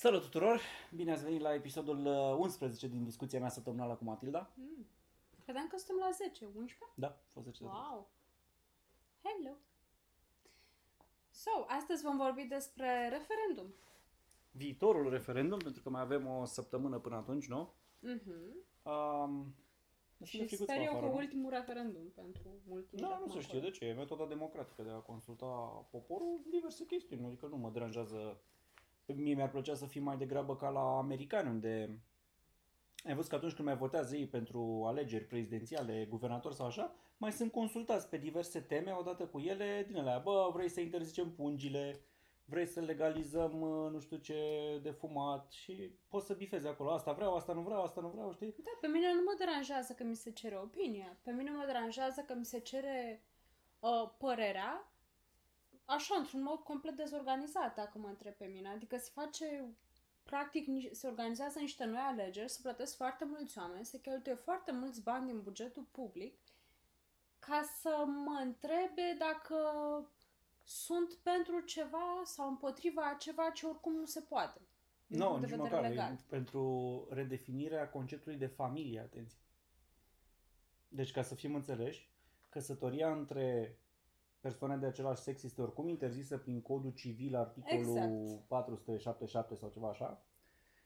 Salut tuturor! Bine ați venit la episodul uh, 11 din discuția mea săptămânală cu Matilda. Mm. Credeam că suntem la 10, 11? Da, a fost 10 de Wow! Hello! So, astăzi vom vorbi despre referendum. Viitorul referendum, pentru că mai avem o săptămână până atunci, nu? Mhm. Um, destul de Și fricuț sper pe eu că afară, nu? ultimul referendum pentru ultimul. Da, nu se știe de ce. E metoda democratică de a consulta poporul diverse chestiuni. Adică nu mă deranjează. Mie mi-ar plăcea să fim mai degrabă ca la americani, unde ai văzut că atunci când mai votează ei pentru alegeri prezidențiale, guvernatori sau așa, mai sunt consultați pe diverse teme, odată cu ele, din alea, bă, vrei să interzicem pungile, vrei să legalizăm uh, nu știu ce de fumat și poți să bifezi acolo, asta vreau, asta nu vreau, asta nu vreau, știi? Da, pe mine nu mă deranjează că mi se cere opinia. Pe mine mă deranjează că mi se cere uh, părerea așa, într-un mod complet dezorganizat, dacă mă întreb pe mine. Adică se face, practic, ni- se organizează niște noi alegeri, se plătesc foarte mulți oameni, se cheltuie foarte mulți bani din bugetul public ca să mă întrebe dacă sunt pentru ceva sau împotriva a ceva ce oricum nu se poate. din Nu, punct de nici vedere măcar. legal. E pentru redefinirea conceptului de familie, atenție. Deci, ca să fim înțeleși, căsătoria între persoane de același sex este oricum interzisă prin codul civil, articolul Exact. 477 sau ceva așa.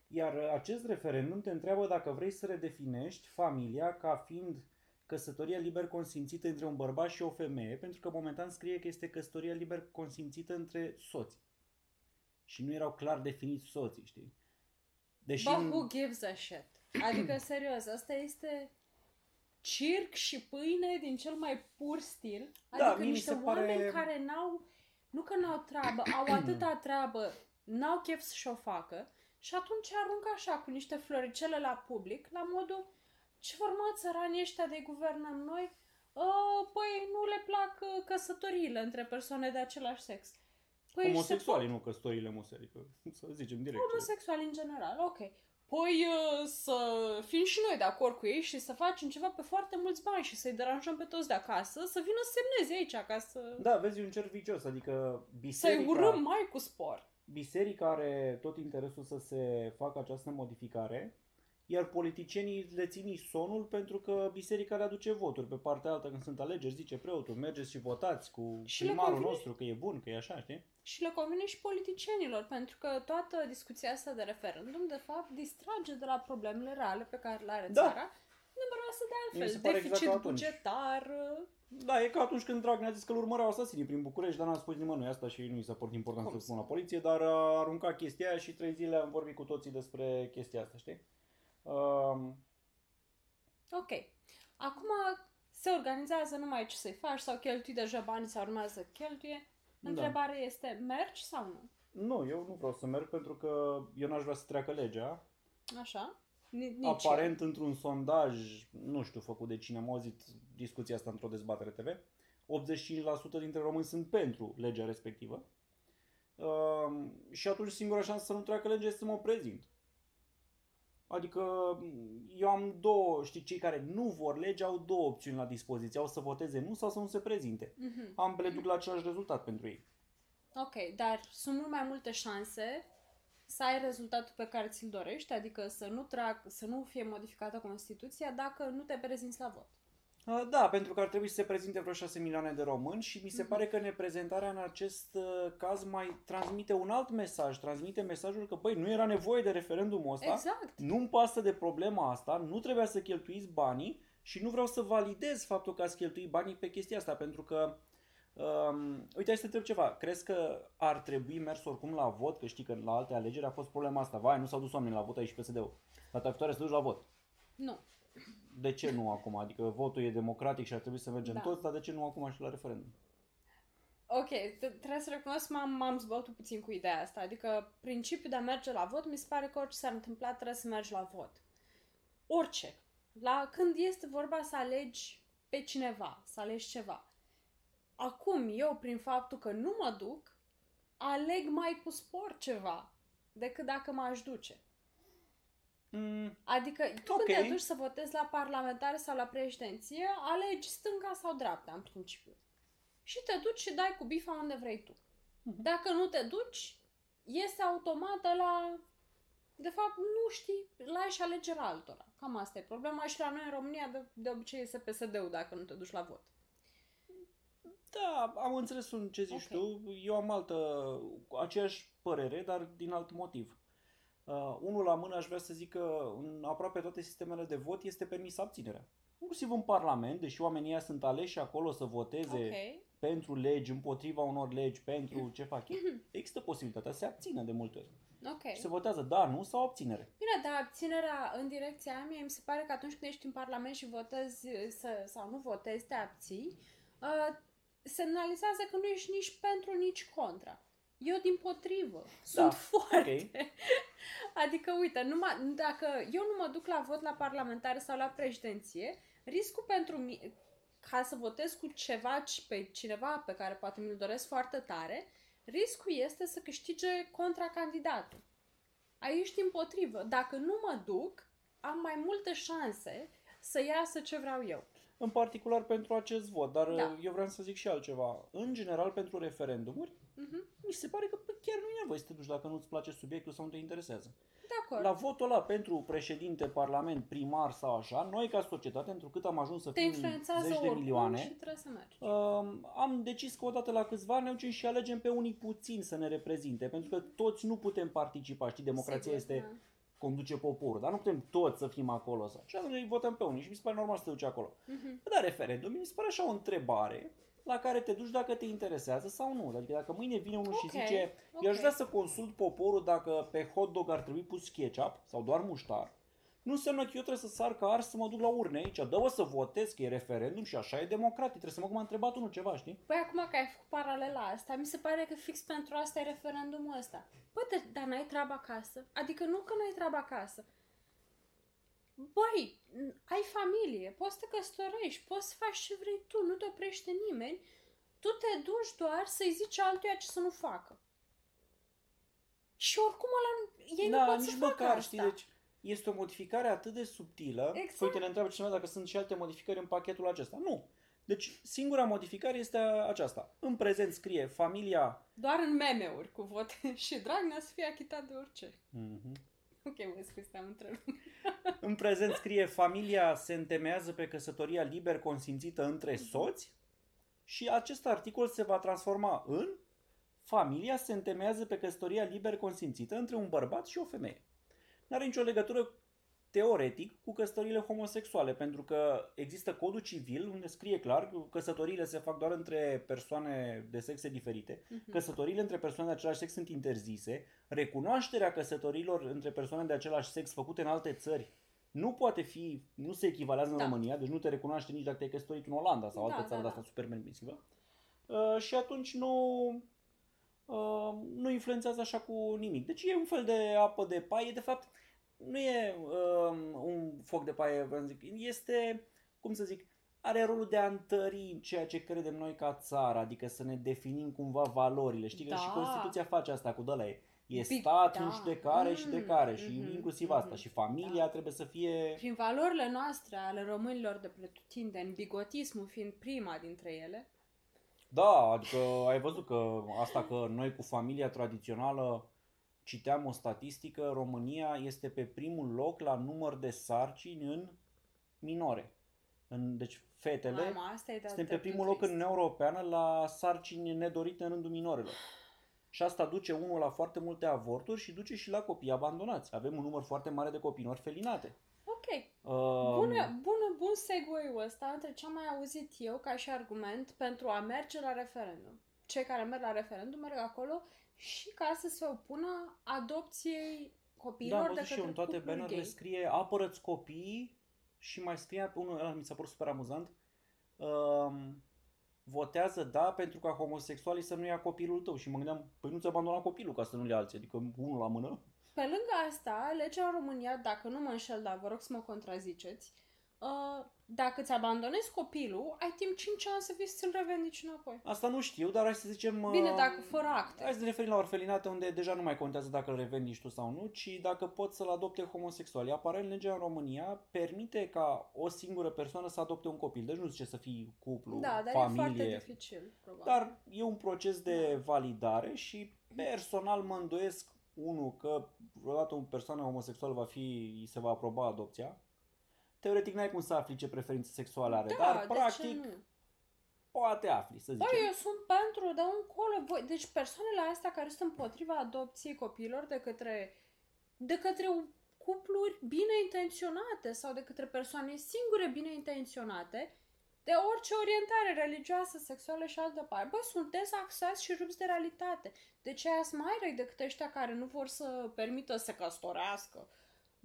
Iar acest referendum te întreabă dacă vrei să redefinești familia ca fiind căsătoria liber consimțită între un bărbat și o femeie, pentru că momentan scrie că este căsătoria liber consimțită între soți. Și nu erau clar definiți soții, știi? Deși But who gives a shit? Adică, serios, asta este circ și pâine din cel mai pur stil. Da, Adică mie mi niște se pare- oameni care n-au, nu că n-au treabă, au atâta treabă, n-au chef să-și o facă și atunci aruncă așa cu niște floricele la public, la modul ce format țăranii ăștia de guvernăm noi, "Ă, păi nu le plac uh, căsătoriile între persoane de același sex. Păi și se homosexuali, nu căsătoriile muse, adică să zicem direct. Homosexuali în general, ok. Păi uh, să fim și noi de acord cu ei și să facem ceva pe foarte mulți bani și să-i deranjăm pe toți de acasă, să vină să semneze aici ca să... Da, vezi un cer vicios, adică biserica, Să-i urâm mai cu spor. biserica are tot interesul să se facă această modificare, iar politicienii le țin sonul pentru că biserica le aduce voturi. Pe partea altă, când sunt alegeri, zice preotul, mergeți și votați cu Și le primarul convine. nostru, că e bun, că e așa, știi? Și le convine și politicienilor, pentru că toată discuția asta de referendum, de fapt, distrage de la problemele reale pe care le are Da. țara, numeroase de Mi se altfel, pare deficit exact ca atunci. bugetar, uh, Da, e ca atunci când Dragnea a zis că îl urmăreau asasinii prin București, dar n-a spus nimănui asta și nu i s-a părut important Cum să spun la poliție, dar a aruncat chestia aia și trei zile am vorbit cu toții despre chestia asta, știi? Um, Ok. Acum se organizează numai ce să-i faci sau cheltui deja bani sau urmează să cheltuie. Da. Întrebarea este, mergi sau nu? nu, eu nu vreau să merg pentru că eu n-aș vrea să treacă legea. Așa? Ni- Nici Aparent, într-un sondaj, nu știu făcut de cine, am auzit discuția asta într-o dezbatere TV, 85% dintre români sunt pentru legea respectivă. Um, și atunci singura șansă să nu treacă legea este să mă prezint. Adică eu am două, știi, cei care nu vor legea au două opțiuni la dispoziție. Au să voteze nu sau să nu se prezinte. Mhm. Ambele duc la același rezultat pentru ei. Ok, dar sunt mult mai multe șanse să ai rezultatul pe care ți-l dorești, adică să nu, trag, să nu fie modificată Constituția dacă nu te prezinți la vot. Uh, Da, pentru că ar trebui să se prezinte vreo 6 milioane de români și mi se pare că neprezentarea în acest uh, caz mai transmite un alt mesaj. Transmite mesajul că, băi, nu era nevoie de referendumul ăsta, Exact. nu-mi pasă de problema asta, nu trebuia să cheltuiți banii și nu vreau să validez faptul că ați cheltuit banii pe chestia asta, pentru că Um, uite, hai să te întreb ceva. Crezi că ar trebui mers oricum la vot? Că știi că la alte alegeri a fost problema asta. Vai, nu s-au dus oamenii la vot aici PSD-ul. Data viitoare să duci la vot. Nu. De ce nu acum? Adică votul e democratic și ar trebui să mergem Da. toți, dar de ce nu acum și la referendum? Ok, t- trebuie să recunosc, m-am, m-am zbătut puțin cu ideea asta. Adică principiul de a merge la vot, mi se pare că orice s-ar întâmpla trebuie să mergi la vot. Orice. La, când este vorba să alegi pe cineva, să alegi ceva. Acum, eu, prin faptul că nu mă duc, aleg mai cu spor ceva decât dacă m-aș duce. Mm, Adică tu Ok. când te duci să votezi la parlamentare sau la președinție, alegi stânga sau dreapta, în principiu. Și te duci și Mhm. dai cu bifa unde vrei tu. Dacă nu te duci, iese automat la de fapt, nu știi, lași alegerea altora. Cam asta e problema și la noi în România de, de obicei este PSD-ul dacă nu te duci la vot. Da, am înțeles ce zici Ok. tu. Eu am altă, aceeași părere, dar din alt motiv. Uh, unul la mână aș vrea să zic că în aproape toate sistemele de vot este permis abținerea. Inclusiv în Parlament, deși oamenii ăia sunt aleși acolo să voteze Ok. pentru legi, împotriva unor legi, pentru ce fac ei, există posibilitatea să se abțină de multe ori. Ok. Și se votează da, nu sau abținere. Bine, dar abținerea în direcția aia, mie mi se pare că atunci când ești în Parlament și votezi să, sau nu votezi, te abții, uh, semnalizează că nu ești nici pentru, nici contra. Eu, din potrivă, sunt Da, foarte... Adică, uite, numai, dacă eu nu mă duc la vot la parlamentare sau la președinție, riscul pentru mine, ca să votez cu ceva, pe cineva pe care poate mi-l doresc foarte tare, riscul este să câștige contracandidatul. Aici din potrivă, dacă nu mă duc, am mai multe șanse să iasă ce vreau eu. în particular pentru acest vot, dar Da. eu vreau să zic și altceva. În general, pentru referendumuri, Mhm. mi se pare că bă, chiar nu e nevoie să te duci dacă nu-ți place subiectul sau nu te interesează. De acord. La votul ăla pentru președinte, parlament, primar sau așa, noi ca societate, întrucât am ajuns să Te fim influențează zeci de oricum milioane, și trebuie să mergi. Um, am decis că odată la câțiva ani ne ducem și alegem pe unii puțini să ne reprezinte, pentru că toți nu putem participa, știi, democrația Sigur, este da. conduce poporul, dar nu putem toți să fim acolo. Sau. Și atunci îi votăm pe unii și mi se pare normal să te duci acolo. Mhm. Dar referendum mi se pare așa o întrebare la care te duci dacă te interesează sau nu. Adică dacă mâine vine unul și Ok, zice ok. eu aș vrea să consult poporul dacă pe hot dog ar trebui pus ketchup sau doar muștar, nu înseamnă că eu trebuie să sar ca ars să mă duc la urne aici. Dă-o să votez că e referendum și așa e democratic. Trebuie să mă cum a întrebat unul ceva, știi? Păi acum că ai făcut paralela asta, mi se pare că fix pentru asta e referendumul ăsta. Păi, de- dar n-ai treabă acasă? Adică nu că n-ai treabă acasă. Băi, ai familie, poți să te căsătorești, poți să faci ce vrei tu, nu te oprește nimeni. Tu te duci doar să-i zici altuia ce să nu facă. Și oricum ăla, nu- ei nu da, pot nici să facă măcar, asta. știi, deci este o modificare atât de subtilă. Exact. Uite, ne întreabă cineva dacă sunt și alte modificări în pachetul acesta. Nu. Deci, singura modificare este aceasta. În prezent scrie familia... Doar în meme-uri cu vot și Dragnea să fie achitat de orice. Mhm. Ok, mă scuze, te-am întrerupt. În prezent scrie familia se întemeiază pe căsătoria liber consimțită între soți și acest articol se va transforma în familia se întemeiază pe căsătoria liber consimțită între un bărbat și o femeie. Nu are nicio legătură teoretic cu căsătoriile homosexuale, pentru că există codul civil unde scrie clar că căsătoriile se fac doar între persoane de sexe diferite, Mhm. căsătoriile între persoane de același sex sunt interzise, recunoașterea căsătorilor între persoane de același sex făcute în alte țări nu poate fi, nu se echivalează în Da. România, deci nu te recunoaște nici dacă te-ai căsătorit în Olanda sau Da, altă da, țară de da. asta super permisivă. Uh, și atunci nu, uh, nu influențează așa cu nimic. Deci e un fel de apă de paie, de fapt nu e uh, un foc de paie, vreau să zic, este, cum să zic, are rolul de a întări ceea ce credem noi ca țară, adică să ne definim cumva valorile. Știi că Da. și Constituția face asta cu dăla e. E Big- stat, da. nu știu de care și de Mm, care și mhm, inclusiv mhm. asta. Și familia trebuie să fie... Prin valorile noastre ale românilor de pretutindeni, bigotismul fiind prima dintre ele, Da, adică ai văzut că asta că noi cu familia tradițională citeam o statistică, România este pe primul loc la număr de sarcini în minore. În, deci fetele, mama, asta e de suntem pe primul loc în Uniunea Europeană la sarcini nedorite în rândul minorelor. Și asta duce unul la foarte multe avorturi și duce și la copii abandonați. Avem un număr foarte mare de copii orfelinate. Ok, Um, bună, bună, bun segue-ul ăsta între ce am mai auzit eu ca și argument pentru a merge la referendum. Cei care merg la referendum merg acolo și ca să se opună adopției Da, copiilor am de văzut și către eu în toate cupluri bannerele gay. scrie apărăți copiii și mai scrie pe unul, ăla mi s-a părut super amuzant, um, votează da pentru ca homosexualii să nu ia copilul tău și mă gândeam, păi nu ți abandona copilul ca să nu-l ia alții, adică unul la mână. Pe lângă asta, legea în România, dacă nu mă înșel, dar vă rog să mă contraziceți, uh, dacă îți abandonezi copilul, ai timp 5 ani să vii să-l revendici înapoi. Asta nu știu, dar hai să zicem... Bine, uh, dacă fără acte. Hai să ne referim la orfelinate unde deja nu mai contează dacă îl revendici tu sau nu, ci dacă poți să-l adopte homosexuali. Aparent legea în România permite ca o singură persoană să adopte un copil. Deci nu zice să fii cuplu, Da, dar familie. e foarte dificil, probabil. Dar e un proces de Da. validare și personal mă îndoiesc unul, că vreodată o persoană homosexuală va fi, îi se va aproba adopția, teoretic n-ai cum să afli ce preferințe sexuale are, Da, dar de ce practic nu? poate afli, să zicem. Băi, eu sunt pentru, dar încolo. Voi... Deci persoanele astea care sunt împotriva adopției copiilor de către, de către cupluri bine intenționate sau de către persoane singure bine intenționate, de orice orientare religioasă, sexuală și altă parte. Bă, sunt dezaxați și rupți de realitate. De ce ați mai răi decât ăștia care nu vor să permită să căsătorească?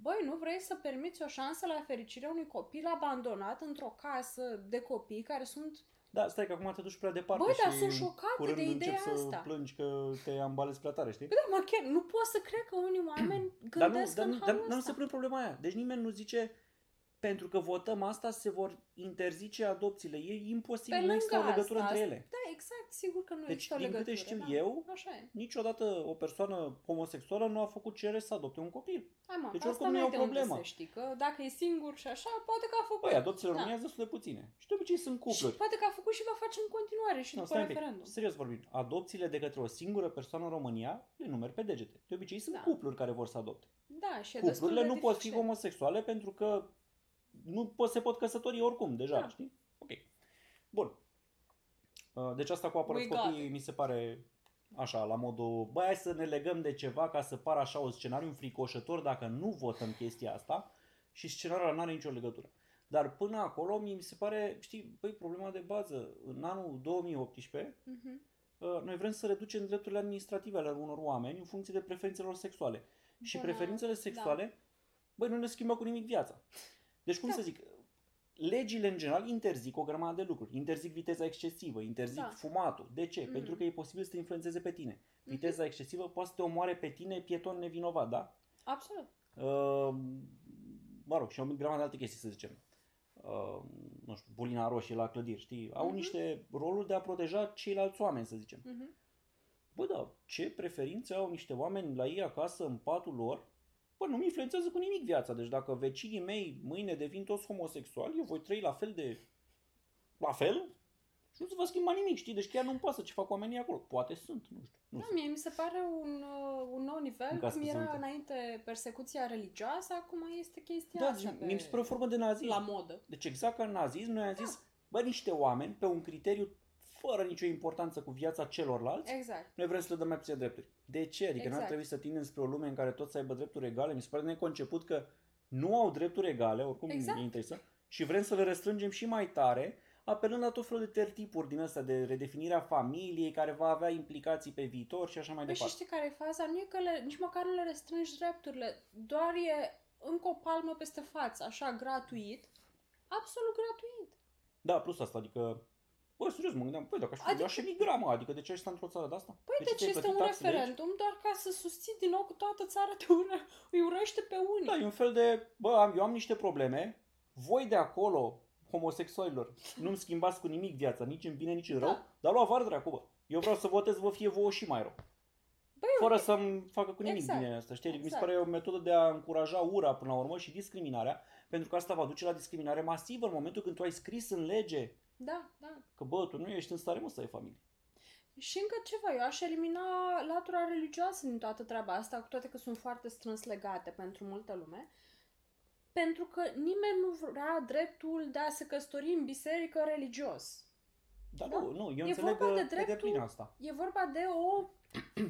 Băi, nu vrei să permiți o șansă la fericirea unui copil abandonat într-o casă de copii care sunt Da, stai că acum te duci prea departe Băi, și dar sunt șocată curând de ideea încep să asta. plângi că te ambalezi prea tare, știi? Bă, da, mă, chiar nu pot să cred că unii oameni Dar nu, gândesc dar, în nu, dar halul nu se ăsta. pune problema aia. Deci nimeni nu zice pentru că votăm asta se vor interzice adopțiile. E imposibil, Pe nu există o lângă legătură asta, între ele. Da, exact, sigur că nu Deci, există o din câte legătură. știu da. eu, Așa e. Niciodată o persoană homosexuală nu a făcut cerere să adopte un copil. Hai mă, Deci că oricum asta nu e nu o de unde problemă. să știi, că dacă e singur și așa, poate că a făcut. Băi, adopțiile în Da. România sunt destul de puține. Și de obicei sunt Și cupluri. poate că a făcut și va face în continuare și Nu, după stai un pic. referendum. Serios vorbim. Adopțiile de către o singură persoană în România le numeri pe degete. De obicei sunt Da. cupluri care vor să adopte. Da, și e destul Cuplurile de nu pot fi dificil. homosexuale pentru că nu pot, se pot căsători oricum, deja, Da. știi? Ok. Bun. Uh, Deci asta cu apărăți We got copiii mi se pare așa, la modul, băi, hai să ne legăm de ceva ca să pară așa un scenariu înfricoșător dacă nu votăm chestia asta și scenariul ăla nu are nicio legătură. Dar până acolo mi se pare, știi, băi, problema de bază, în anul 2018, Mhm. uh, noi vrem să reducem drepturile administrative ale unor oameni în funcție de preferințele lor sexuale. Și Bună, preferințele da. sexuale, băi, nu ne schimbă cu nimic viața. Deci, cum Da. să zic, legile în general interzic o grămadă de lucruri. Interzic viteza excesivă, interzic Da. fumatul. De ce? Mhm. Pentru că e posibil să te influențeze pe tine. Viteza excesivă poate să te omoare pe tine, pieton nevinovat, da? Absolut. Uh, mă rog, și o grămadă de alte chestii, să zicem. Uh, nu știu, bulina roșie la clădiri, știi? Au Mhm. niște roluri de a proteja ceilalți oameni, să zicem. Mhm. Bă, da, ce preferințe au niște oameni la ei acasă, în patul lor? Bă, nu mi influențează cu nimic viața. Deci dacă vecinii mei mâine devin toți homosexuali, eu voi trăi la fel de... La fel? Și nu se va schimba nimic, știi? Deci chiar nu-mi pasă ce fac oamenii acolo. Poate sunt, nu știu. Nu Da, știu. mie mi se pare un, uh, un nou nivel, În caz cum că era sunt. înainte persecuția religioasă, acum este chestia Da, asta deci, pe... mie mi se pare o formă de nazism. la modă. Deci exact ca în nazism, noi am zis, bă, niște oameni, pe un criteriu fără nicio importanță cu viața celorlalți, Exact. noi vrem să le dăm mai puține drepturi. De ce? Adică Exact. n-ar trebui să tindem spre o lume în care toți să aibă drepturi egale? Mi se pare neconceput că nu au drepturi egale, oricum Exact. e interesant, și vrem să le restrângem și mai tare, apelând la tot felul de tertipuri din astea de redefinirea familiei, care va avea implicații pe viitor și așa mai Păi și departe. știi care e faza? Nu e că le, nici măcar nu le restrângi drepturile, doar e încă o palmă peste față, așa, gratuit, absolut gratuit. Da, plus asta, adică Bă, serios, mă gândeam, păi dacă aș fi, Adică- aș emigra, mă, adică de ce aș sta într-o țară de asta? Păi de deci ți-ai este plătit un taxele aici? referendum doar ca să susții din nou că toată țara te ură, îi urăște pe unii. Da, e un fel de, bă, am, eu am niște probleme, voi de acolo, homosexualilor, nu-mi schimbați cu nimic viața, nici în bine, nici în rău, Da. dar lua var dracu, bă. Eu vreau să votez, vă fie vouă și mai rău. Băi, Fără să-mi facă cu nimic Exact. bine asta, știi? Adică Mi se Exact. pare o metodă de a încuraja ura până la urmă și discriminarea, pentru că asta va duce la discriminare masivă în momentul când tu ai scris în lege Da, da. că, bă, tu nu ești în stare, mă, să ai familie. Și încă ceva, eu aș elimina latura religioasă din toată treaba asta, cu toate că sunt foarte strâns legate pentru multă lume, pentru că nimeni nu vrea dreptul de a se căsători în biserică religios. Dar Da. nu, nu, eu E înțeleg vorba de pe dreptul- deplin asta. E vorba de o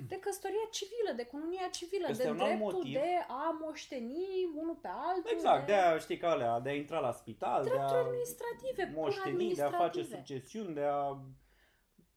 de căsătoria civilă, de cununia civilă, Este de un alt dreptul motiv. de a moșteni unul pe altul. Exact, de, de a, știi, ca alea, de a intra la spital, de drepturi a administrative, pur moșteni, de a face administrative. succesiuni, de a...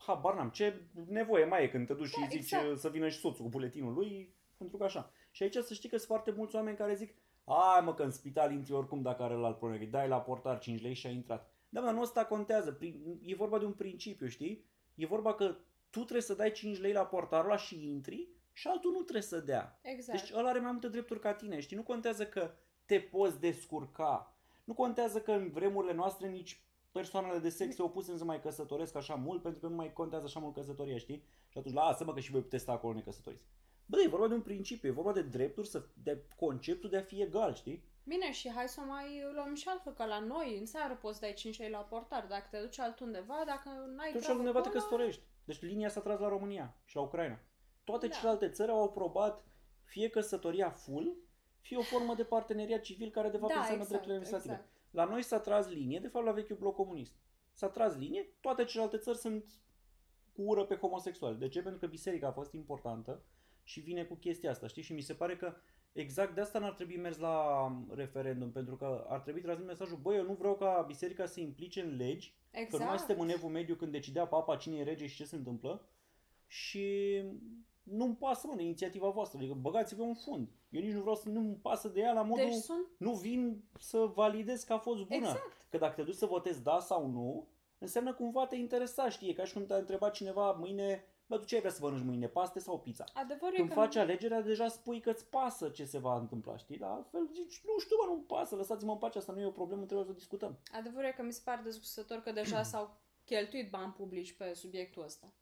Habar n-am, ce nevoie mai e când te duci și Da, zici exact. să vină și soțul cu buletinul lui, pentru că așa. Și aici să știi că sunt foarte mulți oameni care zic Ai mă că în spital intri oricum dacă are la alt probleme, dai la portar 5 lei și ai intrat. Da, dar nu asta contează, Prin- e vorba de un principiu, știi? E vorba că tu trebuie să dai 5 lei la portarul ăla și intri și altul nu trebuie să dea. Exact. Deci ăla are mai multe drepturi ca tine, știi? Nu contează că te poți descurca. Nu contează că în vremurile noastre nici persoanele de sex opuse nu se mai căsătoresc așa mult pentru că nu mai contează așa mult căsătoria, știi? Și atunci lasă-mă că și voi puteți sta acolo necăsătoriți. Bă, e vorba de un principiu, e vorba de drepturi, să, de conceptul de a fi egal, știi? Bine, și hai să o mai luăm și altfel, că la noi în țară poți dai 5 lei la portar. Dacă te duci altundeva, dacă n-ai Tu și treabă altundeva te acolo, căsătorești. Deci linia s-a tras la România și la Ucraina. Toate Da. celelalte țări au aprobat fie căsătoria full, fie o formă de parteneriat civil care de fapt Da, înseamnă exact, drepturile administrative. exact. La noi s-a tras linie, de fapt la vechiul bloc comunist. S-a tras linie, toate celelalte țări sunt cu ură pe homosexuali. De ce? Pentru că biserica a fost importantă și vine cu chestia asta, știi? Și mi se pare că exact de asta n-ar trebui mers la referendum, pentru că ar trebui transmis mesajul, băi, eu nu vreau ca biserica să se implice în legi, Exact. că nu mai suntem în evul mediu când decidea papa cine e rege și ce se întâmplă și nu-mi pasă, mă, de inițiativa voastră, adică băgați-vă un fund. Eu nici nu vreau să nu-mi pasă de ea la modul, Deci sunt... nu vin să validez că a fost bună. Exact. Că dacă te duci să votezi da sau nu, înseamnă cumva te interesa, știi, E ca și cum te-a întrebat cineva mâine, bă, tu ce ai vrea să mănânci mâine, paste sau pizza? Adevărul Când e că... faci alegerea, deja spui că îți pasă ce se va întâmpla, știi? Dar altfel zici, nu știu, mă, nu pasă, lăsați-mă în pace, asta nu e o problemă, trebuie să o discutăm. Adevărul e că mi se pare dezgustător că deja s-au cheltuit bani publici pe subiectul ăsta.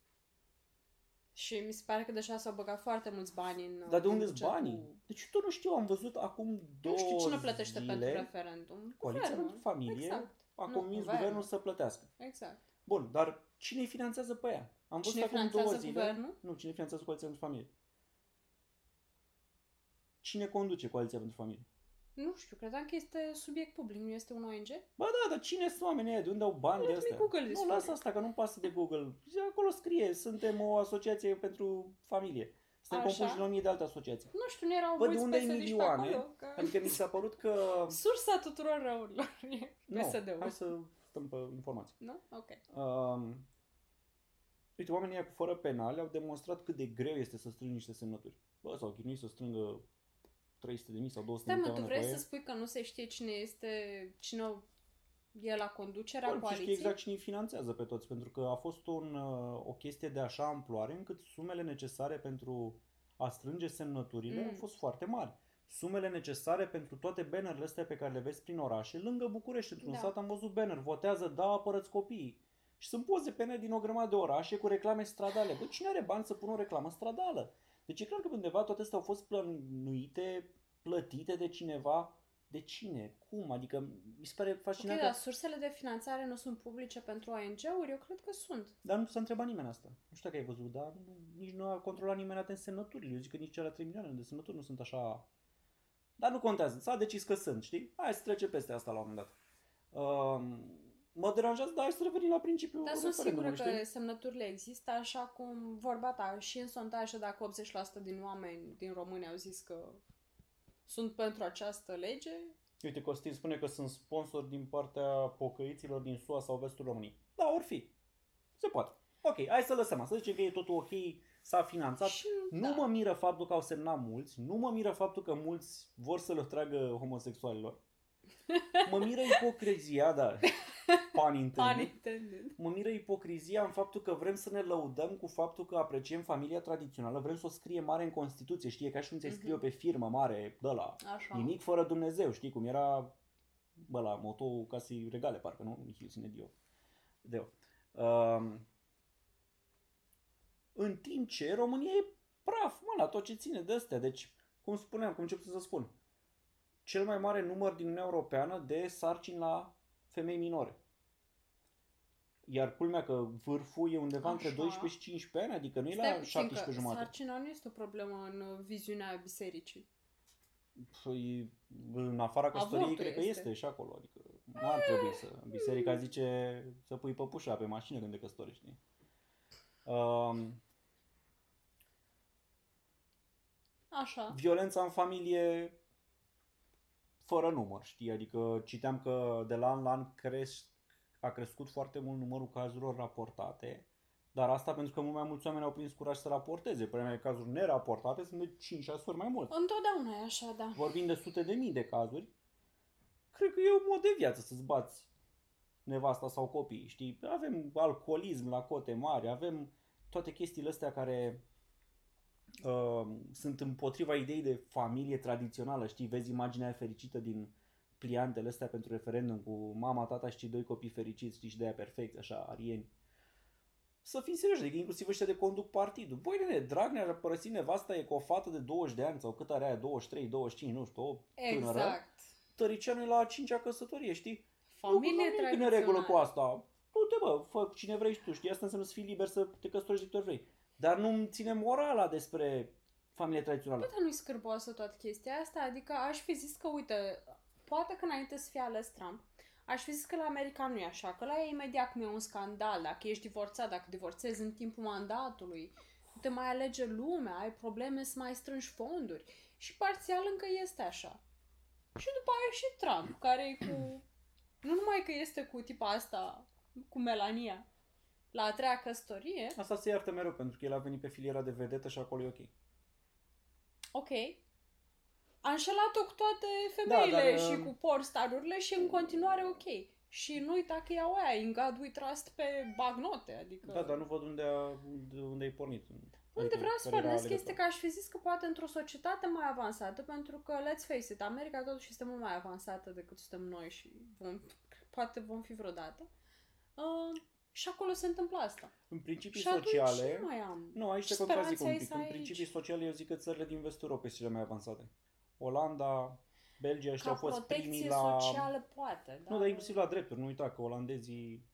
Și mi se pare că deja s-au băgat foarte mulți bani în... Dar de în unde sunt bugetul- banii? Deci tot nu știu, am văzut acum două Nu știu cine plătește zile, pentru referendum. Coaliția Guvernul. pentru familie Exact. a Nu, convins guvernul. guvernul să plătească. Exact. Bun, dar cine îi finanțează pe ea? Am văzut Cine acum două finanțează zile. guvernul? Nu, cine finanțează Coaliția pentru Familie? Cine conduce Coaliția pentru Familie? Nu știu, credeam că este subiect public, nu este un ONG? Bă, da, dar cine sunt oamenii ăia? De unde au bani de Let me astea? Google nu, this lasă for asta, că nu-mi pasă de Google. Și acolo scrie, suntem o asociație pentru familie. Suntem Așa. compuși din o mie de alte asociații. Nu știu, nu erau Bă, de mulți unde ai PSD-ști pe milioane? acolo, că... Adică mi s-a părut că... Sursa tuturor răurilor e Nu, PSD-ul. hai să stăm pe informații. Nu? Ok. Um, uite, oamenii ăia cu fără penale au demonstrat cât de greu este să strângi niște semnături. Bă, s-au chinuit să strângă 300 de mii sau 200 Stai de mă, mii tu vrei să spui că nu se știe cine este, cine e la conducerea Bun, și coaliției? știi exact cine îi finanțează pe toți, pentru că a fost un, uh, o chestie de așa amploare încât sumele necesare pentru a strânge semnăturile Mm. au fost foarte mari. Sumele necesare pentru toate bannerele astea pe care le vezi prin orașe, lângă București, într-un Da. sat am văzut banner, votează da, apărăți copiii. Și sunt poze pe net din o grămadă de orașe cu reclame stradale. Bă, cine are bani să pună o reclamă stradală? Deci e clar că undeva toate astea au fost plănuite, plătite de cineva. De cine? Cum? Adică mi se pare Ok, fascinant dar că... sursele de finanțare nu sunt publice pentru ONG-uri? Eu cred că sunt. Dar nu s-a întrebat nimeni asta. Nu știu dacă ai văzut, dar nu, nici nu a controlat nimeni atent semnăturile. Eu zic că nici cele 3 milioane de semnături nu sunt așa... Dar nu contează. S-a decis că sunt, știi? Hai să trece peste asta la un moment dat. Um, mă deranjează, dar hai să revenim la principiul Dar sunt sigură referendumului, că știi? semnăturile există, așa cum vorba ta. Și în sondaje, dacă 80% din oameni din România au zis că sunt pentru această lege, Uite, Costin spune că sunt sponsor din partea pocăiților din SUA sau vestul României. Da, or fi. Se poate. Ok, hai să lăsăm asta. Să zicem că e totul ok, s-a finanțat. și Nu da. mă miră faptul că au semnat mulți, nu mă miră faptul că mulți vor să le tragă homosexualilor. Mă miră ipocrizia, da, pan Pun intended. intended. Mă miră ipocrizia în faptul că vrem să ne lăudăm cu faptul că apreciem familia tradițională, vrem să o scrie mare în Constituție, știi, e ca și cum ți-ai scrie Mhm. pe firmă mare, de la Așa. nimic fără Dumnezeu, știi, cum era, bă, la motou casei regale, parcă, nu? Nihil sine Dio. Deo. Um, în timp ce România e praf, mă, la tot ce ține de astea. Deci, cum spuneam, cum încep să spun, cel mai mare număr din Uniunea Europeană de sarcini la femei minore. Iar culmea că vârful e undeva între Așa. 12 și 15 ani, adică nu e Stai la puțin 17 că jumate. sarcina nu este o problemă în uh, viziunea bisericii. Păi, în afara căsătoriei Avortul cred că este. este și acolo. Adică nu ar trebui să... Biserica zice să pui păpușa pe mașină când te căsătorești. știi? Um, Așa. violența în familie fără număr, știi? Adică citeam că de la an la an cresc, a crescut foarte mult numărul cazurilor raportate, dar asta pentru că mult mai mulți oameni au prins curaj să raporteze. Problema e că cazuri neraportate sunt de 5-6 ori mai mult. Întotdeauna e așa, da. vorbim de sute de mii de cazuri, cred că e un mod de viață să-ți bați nevasta sau copiii, știi? Avem alcoolism la cote mari, avem toate chestiile astea care uh, sunt împotriva ideii de familie tradițională, știi? Vezi imaginea aia fericită din pliantele astea pentru referendum cu mama, tata și cei doi copii fericiți, știi, și de aia perfect, așa, arieni. Să fim serioși, adică inclusiv ăștia de conduc partidul. Băi, nene, Dragnea a părăsit nevasta, e cu o fată de 20 de ani sau cât are aia, 23, 25, nu știu, o tânără. Exact. Tăricianu e la a cincea căsătorie, știi? Familie nu, nu, în regulă tradițională. cu asta. Du-te, bă, fă cine vrei și tu, știi? Asta înseamnă să fii liber să te căsătorești de câte ori vrei. Dar nu îmi ține morala despre familie tradițională. Poate nu-i scârboasă toată chestia asta, adică aș fi zis că, uite, poate că înainte să fie ales Trump, aș fi zis că la America nu e așa, că la ei imediat cum e un scandal, dacă ești divorțat, dacă divorțezi în timpul mandatului, nu te mai alege lumea, ai probleme să mai strângi fonduri. Și parțial încă este așa. Și după aia e și Trump, care e cu... Nu numai că este cu tipa asta, cu Melania, la a treia căsătorie, Asta se iartă mereu, pentru că el a venit pe filiera de vedetă și acolo e ok. ok, a înșelat-o cu toate femeile Da, dar, și um, cu pornstarurile și în continuare ok. Și nu uita că iau aia, in God we trust pe bagnote, adică... Da, dar nu văd unde, a, unde, unde ai pornit. Unde vreau să care era pornesc legătura. este că aș fi zis că poate într-o societate mai avansată, pentru că, let's face it, America totuși este mult mai avansată decât suntem noi și vom, poate vom fi vreodată. Uh, și acolo se întâmplă asta. În principii și atunci sociale... ce mai am? Nu, aici te Ce contrazic speranțe un ai pic. să În ai principii aici? sociale eu zic că țările din vestul Europei sunt cele mai avansate. Olanda, Belgia, ăștia Ca au fost primii protecție la... socială poate, Nu, dar inclusiv la drepturi. Nu uita că olandezii...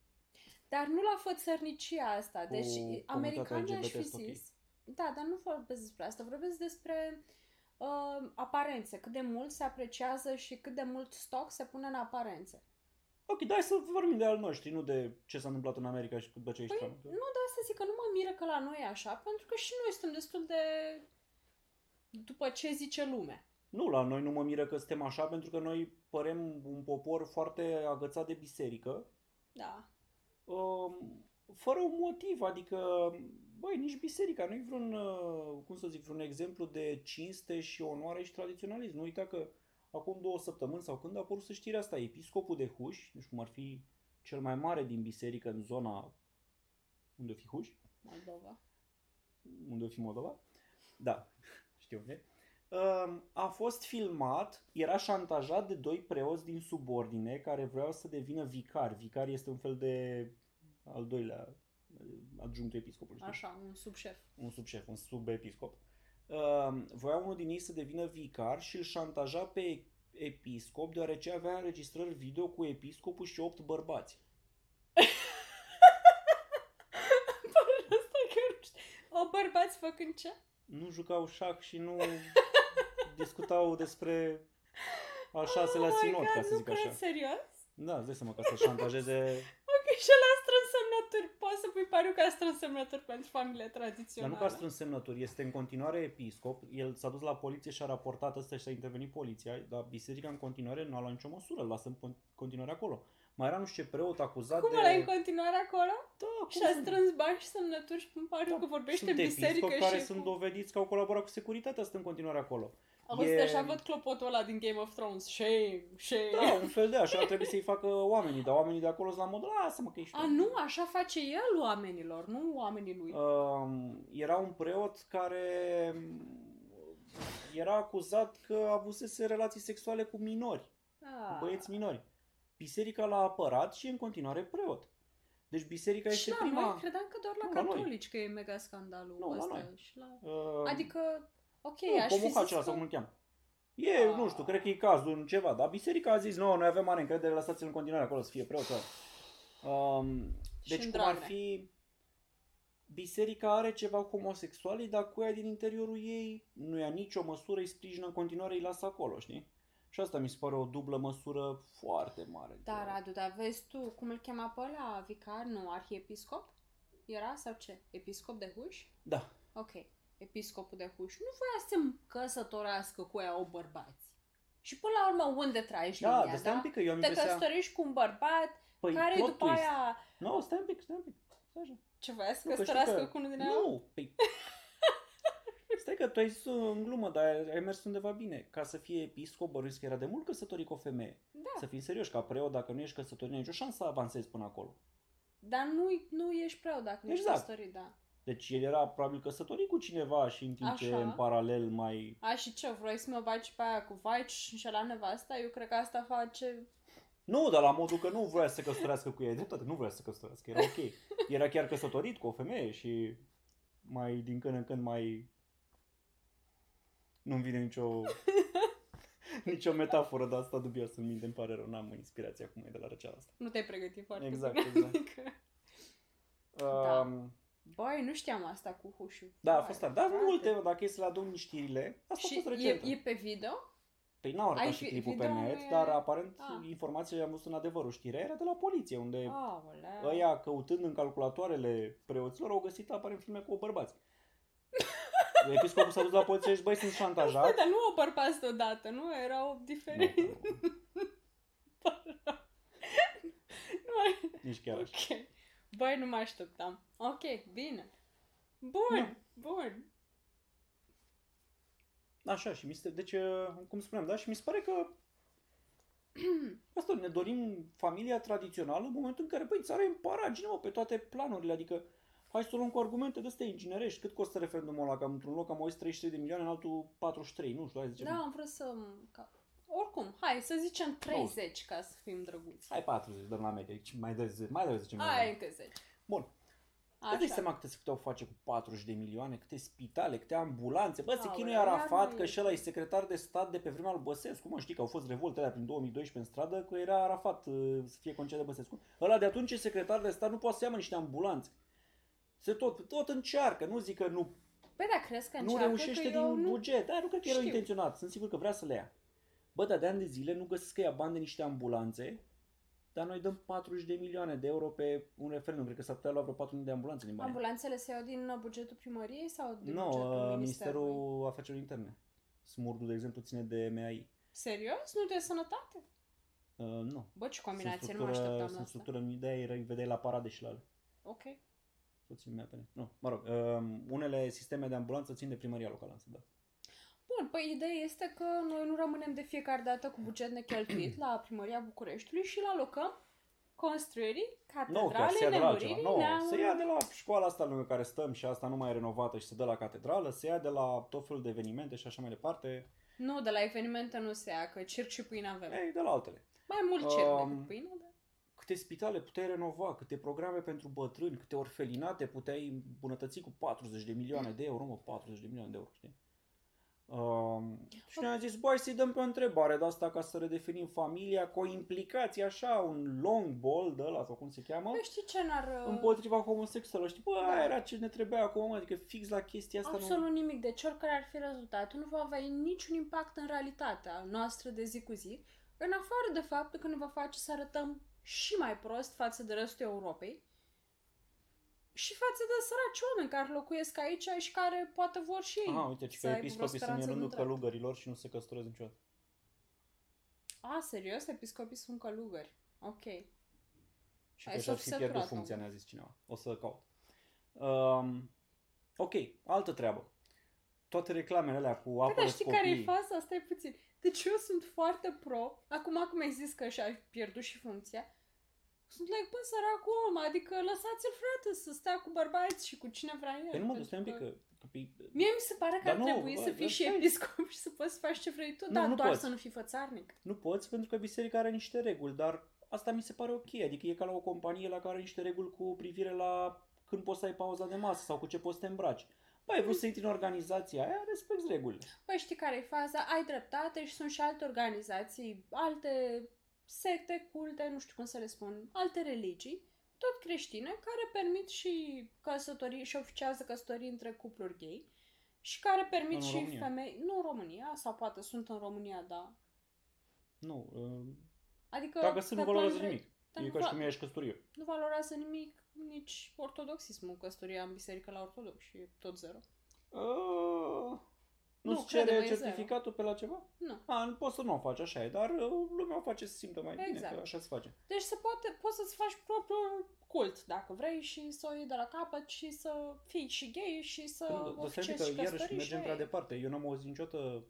Dar nu la fățărnicia asta. Deci comunitatea americanii aș LGBT fi sunt ok. zis. Da, dar nu vorbesc despre asta. Vorbesc despre uh, aparențe. Cât de mult se apreciază și cât de mult stoc se pune în aparențe. Ok, dai să vorbim de al noștri, nu de ce s-a întâmplat în America și după ce ești Păi, Trump. nu, de asta zic că nu mă miră că la noi e așa, pentru că și noi suntem destul de după ce zice lumea. Nu, la noi nu mă miră că suntem așa, pentru că noi părem un popor foarte agățat de biserică, Da. um, fără un motiv, adică, băi, nici biserica, nu-i vreun, uh, cum să zic, vreun exemplu de cinste și onoare și tradiționalism. Nu uita că acum două săptămâni sau când a apărut să știrea asta, episcopul de Huș, nu știu cum ar fi cel mai mare din biserică în zona unde o fi Huș, Moldova. unde o fi Moldova, da, știu unde, Um, a fost filmat, era șantajat de doi preoți din subordine care vreau să devină vicar. Vicar este un fel de al doilea uh, adjunctul episcopului. știi? Așa, un subșef. un subșef, un subepiscop. Uh, voia unul din ei să devină vicar și îl șantaja pe episcop deoarece avea înregistrări video cu episcopul și opt bărbați. Asta chiar nu știu. O bărbați făcând ce? Nu jucau șac și nu discutau despre al șaselea oh my sinod, God, ca să nu zic cred, așa. serios? Da, îți dai seama ca să șantajeze... Ok, și la strâns semnături. Poți să pui pariu că a strâns semnături pentru familie Dar tradițională. nu că a strâns semnături, este în continuare episcop, el s-a dus la poliție și a raportat asta și s-a intervenit poliția, dar biserica în continuare nu a luat nicio măsură, îl lasă în con- continuare acolo. Mai era nu știu ce preot acuzat Cum de... ăla e în continuare acolo? Da, cum Și a să nu? strâns bani și semnături și pun pariu Da, că vorbește sunt în biserică episcopi care și... sunt cu... dovediți că au colaborat cu securitatea, sunt în continuare acolo. Auzi, E- așa văd clopotul ăla din Game of Thrones. Shame, shame. Da, un fel de așa, trebuie să-i facă oamenii, dar oamenii de acolo sunt la modul, lasă-mă că ești A, nu, așa face el oamenilor, nu oamenii lui. Um, era un preot care um, era acuzat că avusese relații sexuale cu minori, Ah. cu băieți minori. Biserica l-a apărat și e în continuare preot. Deci biserica Și este la prima... noi, credeam că doar la Nu, la noi. catolici că e mega scandalul Nu, la ăsta. noi. Și la... Uh, Adică, ok, nu, aș fi Comuhac zis acela sau că... cum îl cheamă. E, Ah. nu știu, cred că e cazul în ceva, dar biserica a zis, nu, noi avem mare încredere, lăsați-l în continuare acolo să fie preot. Um, Și deci în cum ar Dragnea. fi, biserica are ceva cu homosexualii, dar cu ea din interiorul ei nu ia nicio măsură, îi sprijină în continuare, îi lasă acolo, știi? Și asta mi se pare o dublă măsură foarte mare. Da, Radu, dar vezi tu, cum îl chema pe ăla, vicar, nu, arhiepiscop? Era sau ce? Episcop de Huș? Da. Ok, episcopul de Huș. Nu voia să se căsătorească cu ea o bărbați. Și până la urmă, unde tragi Da, linia, dar stai da? un pic că eu am Te impresia... căsătorești cu un bărbat Păi, care plot după twist. aia... Nu, stai un pic, stai un pic. Stai așa. Ce voia să Nu, că știu căsătorească că- cu unul din ea? Nu, păi... Stai că tu ai zis în glumă, dar ai mers undeva bine. Ca să fie episcop, bănuiesc că era de mult căsătorit cu o femeie. Da, Să fim serioși, ca preot, dacă nu ești căsătorit, nu ai nicio șansă să avansezi până acolo. dar nu, nu ești preot dacă nu ești Exact. căsătorit, da. Deci el era probabil căsătorit cu cineva și în timp ce Așa. în paralel mai... A, și ce, vrei să mă bagi pe aia cu vai și la nevasta? Eu cred că asta face... Nu, dar la modul că nu vrea să se căsătorească cu ea. E dreptate, nu vrea să se căsătorească. Era ok. Era chiar căsătorit cu o femeie și mai din când în când mai... Nu-mi vine nicio... nicio metaforă de asta dubioasă în minte, îmi pare rău, n-am inspirație acum de la răceala asta. Nu te-ai pregătit foarte Exact, bine. exact. Adică... Um, Băi, nu știam asta cu hușul. Da, a Băi, fost tare. Dar frate. multe, mă, dacă e să le adun știrile, asta a Și fost e, recent. e pe video? Păi n-au arătat Ai și fi- clipul pe video net, e- dar aparent Ah. informația am văzut în adevărul știrea era de la poliție, unde Aoleu. ăia căutând în calculatoarele preoților au găsit aparent filme cu bărbați. Episcopul s-a dus la poliție și băi, sunt Păi, șantajat. dar nu o bărbați deodată, nu? Erau diferenți. Nu, Nu mai... nici chiar așa. Ok. Băi, nu mă așteptam. Ok, bine. Bun, Nu. bun. Așa, și mi se, deci, uh, cum spuneam, da, și mi se pare că asta, ne dorim familia tradițională în momentul în care, băi, țara e în paragine, mă, pe toate planurile, adică hai să o luăm cu argumente de astea inginerești. Cât costă referendumul ăla? Că într-un loc am auzit 33 de milioane, în altul 43, nu știu, hai să zicem. Da, am vrut să... Ca... Oricum, hai să zicem 30 ca să fim drăguți. Hai 40, dăm la medie, deci mai de 10, mai de 10 Hai milioane. încă 10. Bun. Îți dai Așa. seama câte, câte au face cu 40 de milioane, câte spitale, câte ambulanțe. Bă, se Aoleu, chinuie iar Arafat nu că e. și ăla e secretar de stat de pe vremea lui Băsescu. Mă, știi că au fost revolte alea prin 2012 în stradă, că era Arafat uh, să fie concediat de Băsescu. Ăla de atunci e secretar de stat, nu poate să ia mă, niște ambulanțe. Se tot, tot încearcă, nu zic că nu, Păi da, crezi că nu încearcă reușește că eu din nu... buget. Da, nu cred că era știu. intenționat. Sunt sigur că vrea să le ia. Bă, dar de ani de zile nu găsesc că ia bani de niște ambulanțe, dar noi dăm 40 de milioane de euro pe un referendum. Cred că s-ar putea lua vreo 4 de ambulanțe din bani. Ambulanțele se iau din uh, bugetul primăriei sau din Nu, bugetul uh, ministerului? Ministerul Afacerilor Interne. Smurdul, de exemplu, ține de MAI. Serios? Nu de sănătate? Uh, nu. Bă, ce Sunt combinație, nu mă structură, așteptam la sunt asta. structură, de-aia îi vedeai la parade și la ale. Ok. Soții mea pe net. Nu, mă rog, uh, unele sisteme de ambulanță țin de primăria locală, însă, da. Bun, păi ideea este că noi nu rămânem de fiecare dată cu buget necheltuit la primăria Bucureștiului și la alocăm construirii Nu, chiar catedrale se ia de la altceva. nemuririi Nu, neamului. se ia de la școala asta lângă care stăm și asta nu mai e renovată și se dă la catedrală, se ia de la tot felul de evenimente și așa mai departe. Nu, de la evenimente nu se ia, că circ și pâine avem. Ei, de la altele. Mai mult circ Um, decât pâine, dar... câte spitale puteai renova, câte programe pentru bătrâni, câte orfelinate puteai îmbunătăți cu 40 de milioane de euro, mă, 40 de milioane de euro, știi? Um, și noi am zis, băi, să-i dăm pe o întrebare de asta ca să redefinim familia cu o implicație așa, un long ball de ăla, sau cum se cheamă, Păi știi ce n-ar... uh, împotriva homosexualilor. Știi, bă, Da. aia era ce ne trebuia acum, adică fix la chestia asta. Absolut nimic. Deci oricare ar fi rezultatul, nu va avea niciun impact în realitatea noastră de zi cu zi, în afară de faptul că ne va face să arătăm și mai prost față de restul Europei și față de săraci oameni care locuiesc aici și care poate vor și ei Nu... Aha, uite, ci să că aibă episcopii vreo sunt în speranță rândul de drept. călugărilor și nu se căsătoresc niciodată. A, serios? Episcopii sunt călugări. Ok. Și Ai că și-ar fi săturat, pierdut om. funcția, ne-a zis cineva. O să caut. Um, ok, altă treabă. Toate reclamele alea cu apă Păi, dar știi copii. care e faza? Stai puțin. Deci eu sunt foarte pro. Acum cum ai zis că și-a pierdut și funcția. Sunt like, bă, săracul om, adică lăsați-l, frate, să stea cu bărbați și cu cine vrea el. Păi nu mă, pentru stai un pic că- că... că pe- Mie mi se pare că Dar ar nu, trebui bă, să fii bă, și stai. episcop și să poți să faci ce vrei tu, Nu, dar nu doar poți. să nu fii fățarnic. Nu poți pentru că biserica are niște reguli, dar asta mi se pare ok. Adică e ca la o companie la care are niște reguli cu privire la când poți să ai pauza de masă sau cu ce poți să te îmbraci. Băi, ai vrut să intri în organizația aia, respecti regulile. Păi știi care e faza? Ai dreptate și sunt și alte organizații, alte secte, culte, nu știu cum să le spun, alte religii, tot creștine, care permit și căsătorii și oficează căsătorii între cupluri gay și care permit În și România. femei, nu în România, sau poate sunt în România, da. Nu, uh, Adică dacă sunt, nu pe valorează plan de- nimic. dar E nu ca și va- cum ești căsătorie. Nu valorează nimic nici ortodoxismul, căsătoria în biserică la ortodox și e tot zero. Uh, nu Nu, îți cere crede-mă, e certificatul pe la ceva? Nu. A, nu poți să nu o faci, așa e, dar uh, lumea o face să se simtă mai bine, Exact. că așa se face. Deci se poate, poți să-ți faci propriul cult, dacă vrei, și să o iei de la capăt și să fii și gay și să Păi nu, dar stai un pic oficiezi că și iarăși căsătorii și mergem prea aia e. departe. Eu n-am auzit niciodată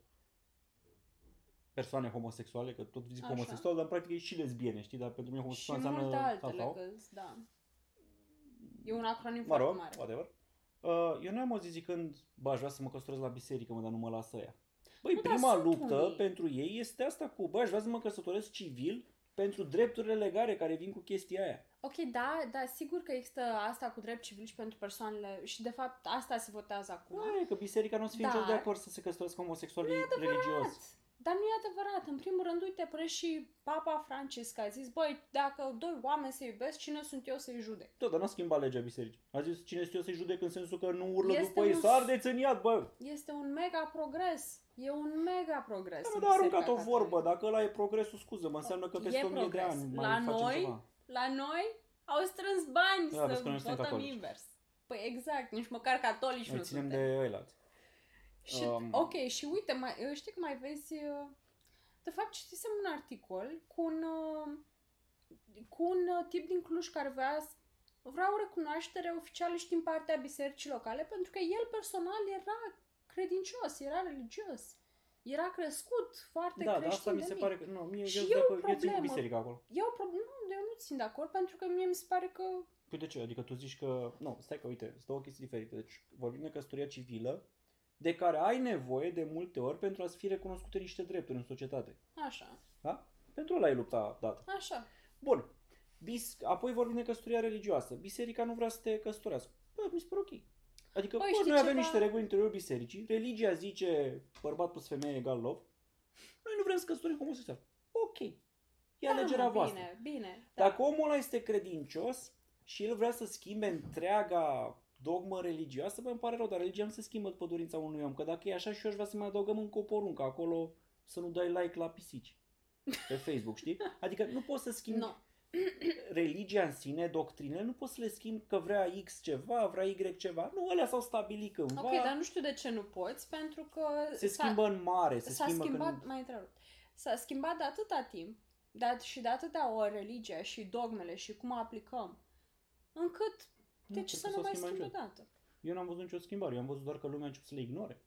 persoane homosexuale, că tot zic Așa. homosexual, dar în practic e și lesbiene, știi? Dar pentru mine Și homosexual înseamnă multe altele, sau, sau. că da. E un acronim Mă foarte rog, mare. whatever. Uh, eu n-am auzit zicând, bă, aș vrea să mă căsătoresc la biserică, mă, dar nu mă lasă ea. Băi, Nu, dar prima sunt luptă unii. pentru ei este asta cu, bă, aș vrea să mă căsătoresc civil pentru drepturile legale care vin cu chestia aia. Ok, da, da, sigur că există asta cu drept civil și pentru persoanele și de fapt asta se votează acum. Băi, că biserica nu o să fie Dar- niciodată de acord să se căsătorească homosexuali religios. Dar nu e adevărat. În primul rând, uite, până și Papa Francisc a zis, băi, dacă doi oameni se iubesc, cine sunt eu să-i judec? Da, dar n-a schimbat legea bisericii. A zis cine sunt eu să-i judec în sensul că nu urlă Este după ei, un- să ardeți în iad, bă! Este un mega progres. E un mega progres. Da, în dar a aruncat Biserica o vorbă, Catolică. dacă ăla e progresul, scuză, mă înseamnă că E peste 1000 de progres. ani La mai facem noi, ceva. La noi au strâns bani Da, vezi să că noi suntem votăm catolici. invers. Păi exact, nici măcar catolici Noi nu ținem suntem. de ăilalți. Și, Um, ok, și uite, mai, știi că mai vezi... uh, De fapt, citisem un articol cu un, uh, cu un uh, tip din Cluj care vrea, s- vrea o recunoaștere oficială și din partea bisericii locale, pentru că el personal era credincios, era religios. Era crescut foarte Da, dar creștin asta mi de se mic. pare că... Nu, mie Și eu, e o dacă, eu țin cu problemă. biserica acolo. E o problemă, nu, eu nu țin de acord, pentru că mie mi se pare că Păi de ce? Adică tu zici că... Nu, stai că, uite, sunt două chestii diferite. Deci vorbim de căsătoria civilă, de care ai nevoie de multe ori pentru a-ți fi recunoscute niște drepturi în societate. așa, Da? Pentru ăla e lupta dată. așa. Bun. Bis... Apoi vorbim de căsătoria religioasă. Biserica nu vrea să te căsătorească. Bă, mi se pare ok. Adică, Băi, bă, știi noi avem ceva? niște reguli în interiorul bisericii. Religia zice bărbat plus femeie egal love. Noi nu vrem să căsătorim homosexual. Ok. E Da, alegerea mă, voastră. Bine, bine. Da. Dacă omul ăla este credincios și el vrea să schimbe întreaga dogmă religioasă, bă, îmi pare rău, dar religia nu se schimbă după dorința unui om. Că dacă e așa și eu aș vrea să mai adăugăm încă o poruncă acolo să nu dai like la pisici pe Facebook, știi? Adică nu poți să schimbi Nu. religia în sine, doctrinele, nu poți să le schimbi că vrea X ceva, vrea Y ceva. Nu, alea s-au stabilit cândva. Ok, dar nu știu de ce nu poți, pentru că se s-a- schimbă în mare, se s-a schimbă schimbat, când... mai întrerupt, s-a schimbat de atâta timp, dat și de atâta ori religia și dogmele și cum o aplicăm, încât de ce cred să că nu s-au mai schimbat schimbi niciodată. odată? Eu n-am văzut nicio schimbare, eu am văzut doar că lumea a început să le ignore.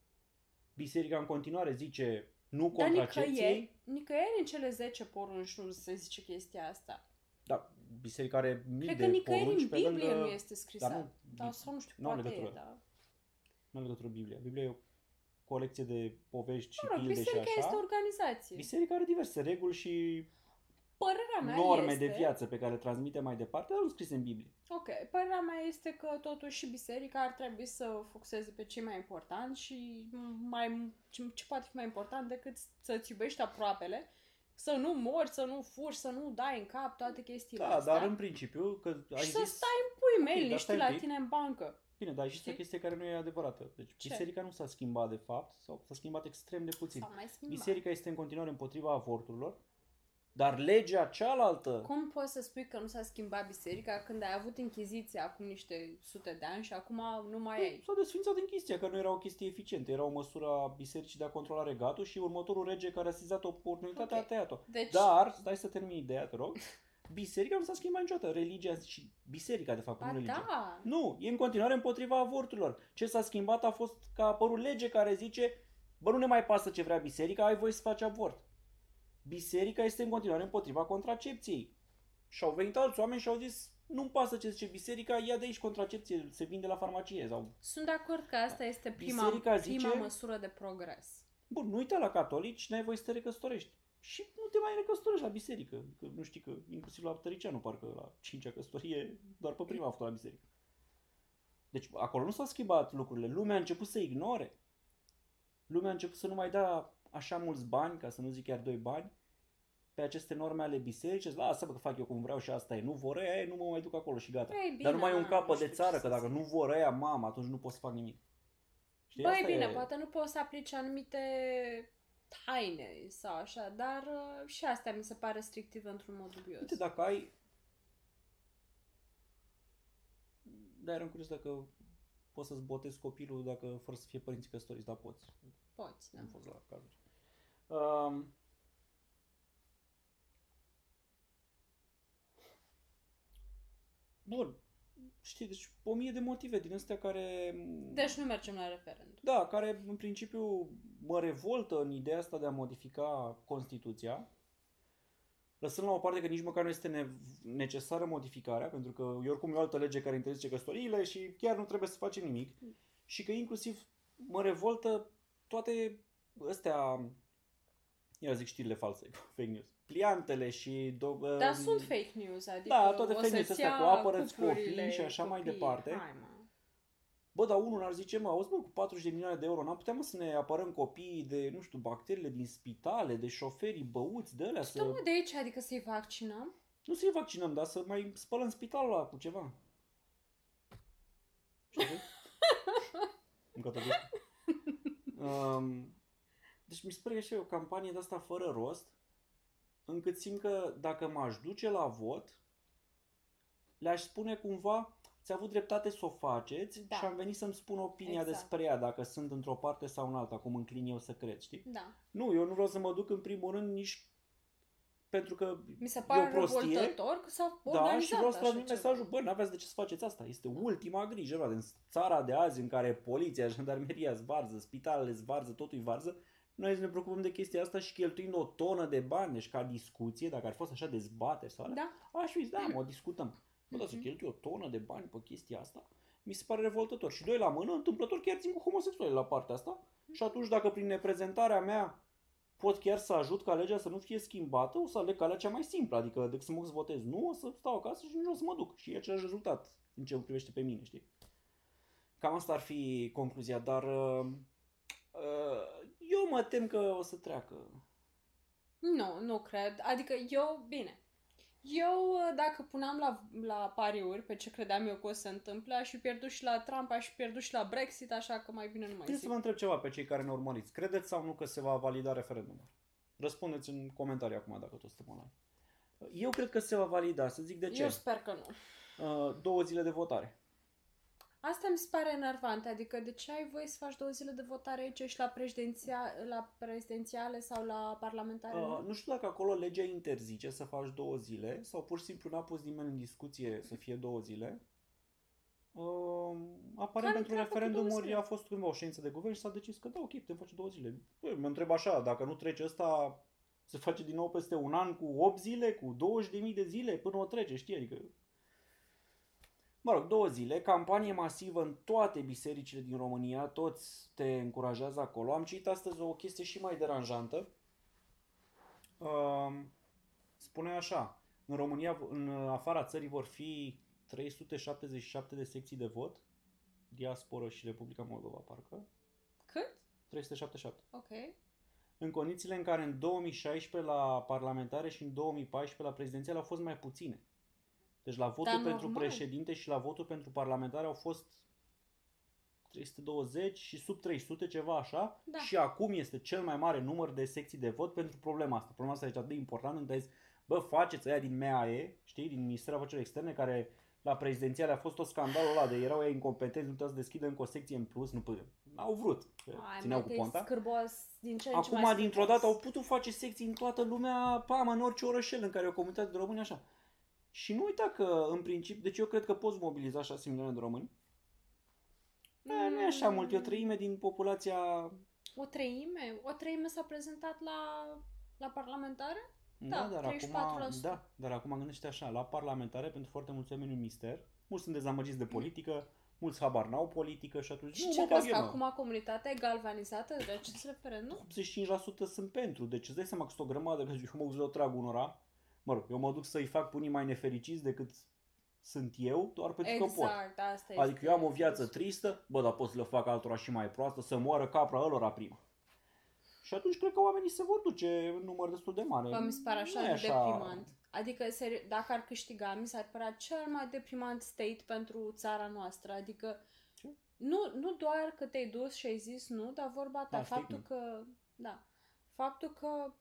Biserica în continuare zice nu Dar contracepției, nicăieri, nicăieri în cele 10 porunci nu se zice chestia asta. da, biserica are mii Cred de că nicăieri porunci în pe Biblie lângă... nu este scris Dar asta. nu, Dar sau nu știu, n-au poate e, legătură. da. Nu are legătură Biblia. Biblia e o colecție de povești și Mă rog, pilde și biserica așa. este o organizație. Biserica are diverse reguli și Părerea mea norme este... de viață pe care le transmite mai departe, dar nu scrise în Biblie. Ok, părerea mea este că totuși și biserica ar trebui să focuseze pe ce mai important și mai, ce, ce poate fi mai important decât să-ți iubești aproapele, să nu mori, să nu furi, să nu dai în cap toate chestiile Da, astea. dar în principiu, că ai și să zis... stai în pui mei, Ok, dar liniștit stai un la pic. tine în bancă. Bine, dar ai zis o Știi? chestie care nu e adevărată. Deci Ce? biserica nu s-a schimbat de fapt, sau s-a schimbat extrem de puțin. Sau mai schimba. Biserica este în continuare împotriva avorturilor, dar legea cealaltă... Cum poți să spui că nu s-a schimbat biserica când ai avut închiziția acum niște sute de ani și acum nu mai ai? S-a desfințat închisia, că nu era o chestie eficientă. Era o măsură a bisericii de a controla regatul și următorul rege care a sizat oportunitatea Ok. a tăiat-o. Deci, Dar, stai să termin ideea, te rog. Biserica nu s-a schimbat niciodată. Religia și biserica, de fapt, ba nu religia. da, Nu, e în continuare împotriva avorturilor. Ce s-a schimbat a fost că a apărut lege care zice bă, nu ne mai pasă ce vrea biserica, ai voie să faci avort. Biserica este în continuare împotriva contracepției. Și au venit alți oameni și au zis nu-mi pasă ce zice biserica, ia de aici contracepție, se vinde la farmacie sau... sunt de acord că asta este prima, Biserica prima zice- măsură de progres. Bun, nu uita la catolici, n-ai voie să te recăsătorești. Și nu te mai recăsătorești la biserică. Că nu știi că inclusiv la Tăricianu, parcă la cincea căsătorie, doar pe prima a făcut la biserică. Deci acolo nu s-au schimbat lucrurile. Lumea a început să ignore. Lumea a început să nu mai dea așa mulți bani, ca să nu zic chiar doi bani, pe aceste norme ale bisericii. Lasă bă că fac eu cum vreau și asta e. Nu vor ăia, nu mă mai duc acolo și gata. Ei, bine, Dar nu mai e un na, capăt nu de știu țară, ce că să dacă zic. nu vor ăia, mamă, atunci nu pot să fac nimic. Știi? Băi, Asta bine, e- poate nu poți să aplici anumite taine sau așa, dar uh, și asta mi se pare restrictiv într-un mod dubios. Uite, dacă ai... Da, eram curios dacă poți să-ți botezi copilul dacă fără să fie părinții căsătoriți, dar poți. Poți, da. Am fost la cazuri. Um, Bun. Știi, deci o mie de motive din astea care... Deci nu mergem la referendum. Da, care în principiu mă revoltă în ideea asta de a modifica Constituția, lăsând la o parte că nici măcar nu este ne- necesară modificarea, pentru că e oricum e o altă lege care interzice căsătoriile și chiar nu trebuie să facem nimic. Și că inclusiv mă revoltă toate astea, ia zic știrile false, fake news, pliantele și... Do- Dar um, sunt fake news, adică da, toate o fake news să-ți astea cu ia apără-ți cuplurile, copii și așa mai copii. departe. Hai, mă. Bă, dar unul ar zice, mă, auzi, mă, cu 40 de milioane de euro, n-am putea, mă, să ne apărăm copiii de, nu știu, bacteriile din spitale, de șoferii băuți, de alea, Să... să... de aici, adică să-i vaccinăm? Nu să-i vaccinăm, dar să mai spălăm spitalul ăla cu ceva. Ce zic? Încă tot um, Deci mi se pare că și e o campanie de asta fără rost, încât simt că dacă m-aș duce la vot, le-aș spune cumva, ți-a avut dreptate să o faceți Da. și am venit să-mi spun opinia Exact. despre ea, dacă sunt într-o parte sau în alta, cum înclin eu să cred, știi? Da. Nu, eu nu vreau să mă duc în primul rând nici pentru că Mi se e pare o prostie. revoltător că s-a Da, organizat și vreau să așa transmit ceva. mesajul, bă, n-aveți de ce să faceți asta. Este ultima grijă, frate. În țara de azi în care poliția, jandarmeria zvarză, spitalele zvarză, totul e varză, noi să ne preocupăm de chestia asta și cheltuind o tonă de bani, deci ca discuție, dacă ar fi fost așa dezbateri sau alea, Da. aș fi zis, da, mă, o discutăm. Bă, dar să Mhm. cheltui o tonă de bani pe chestia asta, mi se pare revoltător. Și doi la mână, întâmplător chiar țin cu homosexuali la partea asta. Și atunci dacă prin neprezentarea mea pot chiar să ajut ca legea să nu fie schimbată, o să aleg calea cea mai simplă, adică decât să mă duc să votez nu, o să stau acasă și nu o să mă duc. Și e același rezultat în ce mă privește pe mine, știi? Cam asta ar fi concluzia, dar uh, uh, eu mă tem că o să treacă. Nu, nu cred. Adică eu, bine, eu dacă puneam la, la pariuri pe ce credeam eu că o să se întâmple, aș fi pierdut și la Trump, aș fi pierdut și la Brexit, așa că mai bine nu mai Trebuie să zic. vă întreb ceva pe cei care ne urmăriți. Credeți sau nu că se va valida referendumul? Răspundeți în comentarii acum dacă tot suntem online. Eu cred că se va valida, să zic de ce. Eu sper că nu. Uh, două zile de votare. Asta mi se pare enervant, adică de ce ai voie să faci două zile de votare aici și la, prezidenția, la prezidențiale sau la parlamentare? Uh, nu? nu știu dacă acolo legea interzice să faci două zile sau pur și simplu n-a pus nimeni în discuție să fie două zile. Uh, aparent Care pentru treabă cu două referendumuri zile? a fost cândva o ședință de guvern și s-a decis că da, ok, putem face două zile. Bă, mă întreb așa, dacă nu trece ăsta, se face din nou peste un an cu 8 zile, cu 20.000 de zile până o trece, știi? Adică... Mă rog, două zile, campanie masivă în toate bisericile din România, toți te încurajează acolo. Am citit astăzi o chestie și mai deranjantă. Um, spune așa, în România, în afara țării vor fi 377 de secții de vot, diasporă și Republica Moldova, parcă. Cât? 377. Ok. În condițiile în care în 2016 la parlamentare și în 2014 la prezidențiale au fost mai puține. Deci la votul Dar pentru normal. președinte și la votul pentru parlamentare au fost 320 și sub 300, ceva așa. Da. Și acum este cel mai mare număr de secții de vot pentru problema asta. Problema asta este atât de importantă încât a zis, bă, faceți aia din MAE, știi, din Ministerul Afacerilor Externe, care la prezidențiale a fost tot scandalul ăla de erau ei incompetenți, nu puteau să deschidă încă o secție în plus, nu puteau. N-au vrut. că Ai, Țineau mă, cu te ponta. scârbos din ce în ce Acum, mai dintr-o scârbos. dată, au putut face secții în toată lumea, pam, în orice orășel în care e o comunitate de români, așa. Și nu uita că, în principiu, deci eu cred că poți mobiliza 6 milioane de români. Mm. Nu e așa mult, e o treime din populația... O treime? O treime s-a prezentat la, la parlamentare? Da, dar 34%. acum, da, dar acum gândește așa, la parlamentare, pentru foarte mulți oameni e un mister, mulți sunt dezamăgiți de politică, mulți habar n-au politică și atunci Și nu ce mă crezi bag că eu, mă. acum comunitatea e galvanizată de acest referendum? 85% sunt pentru. Deci îți dai seama că sunt o grămadă, că eu mă duc să le trag unora. Mă rog, eu mă duc să-i fac pe unii mai nefericiți decât sunt eu, doar pentru că pot. Exact, asta este. Adică eu am o viață tristă, bă, dar pot să le fac altora și mai proastă, să moară capra ălora prima. Și atunci cred că oamenii se vor duce în număr destul de mare. Bă, mi se pare așa Nu de e deprimant. Adică, seri- dacă ar câștiga, mi s-ar părea cel mai deprimant state pentru țara noastră. Adică, Ce? nu, nu doar că te-ai dus și ai zis nu, dar vorba ta, Da, faptul statement. că, da, faptul că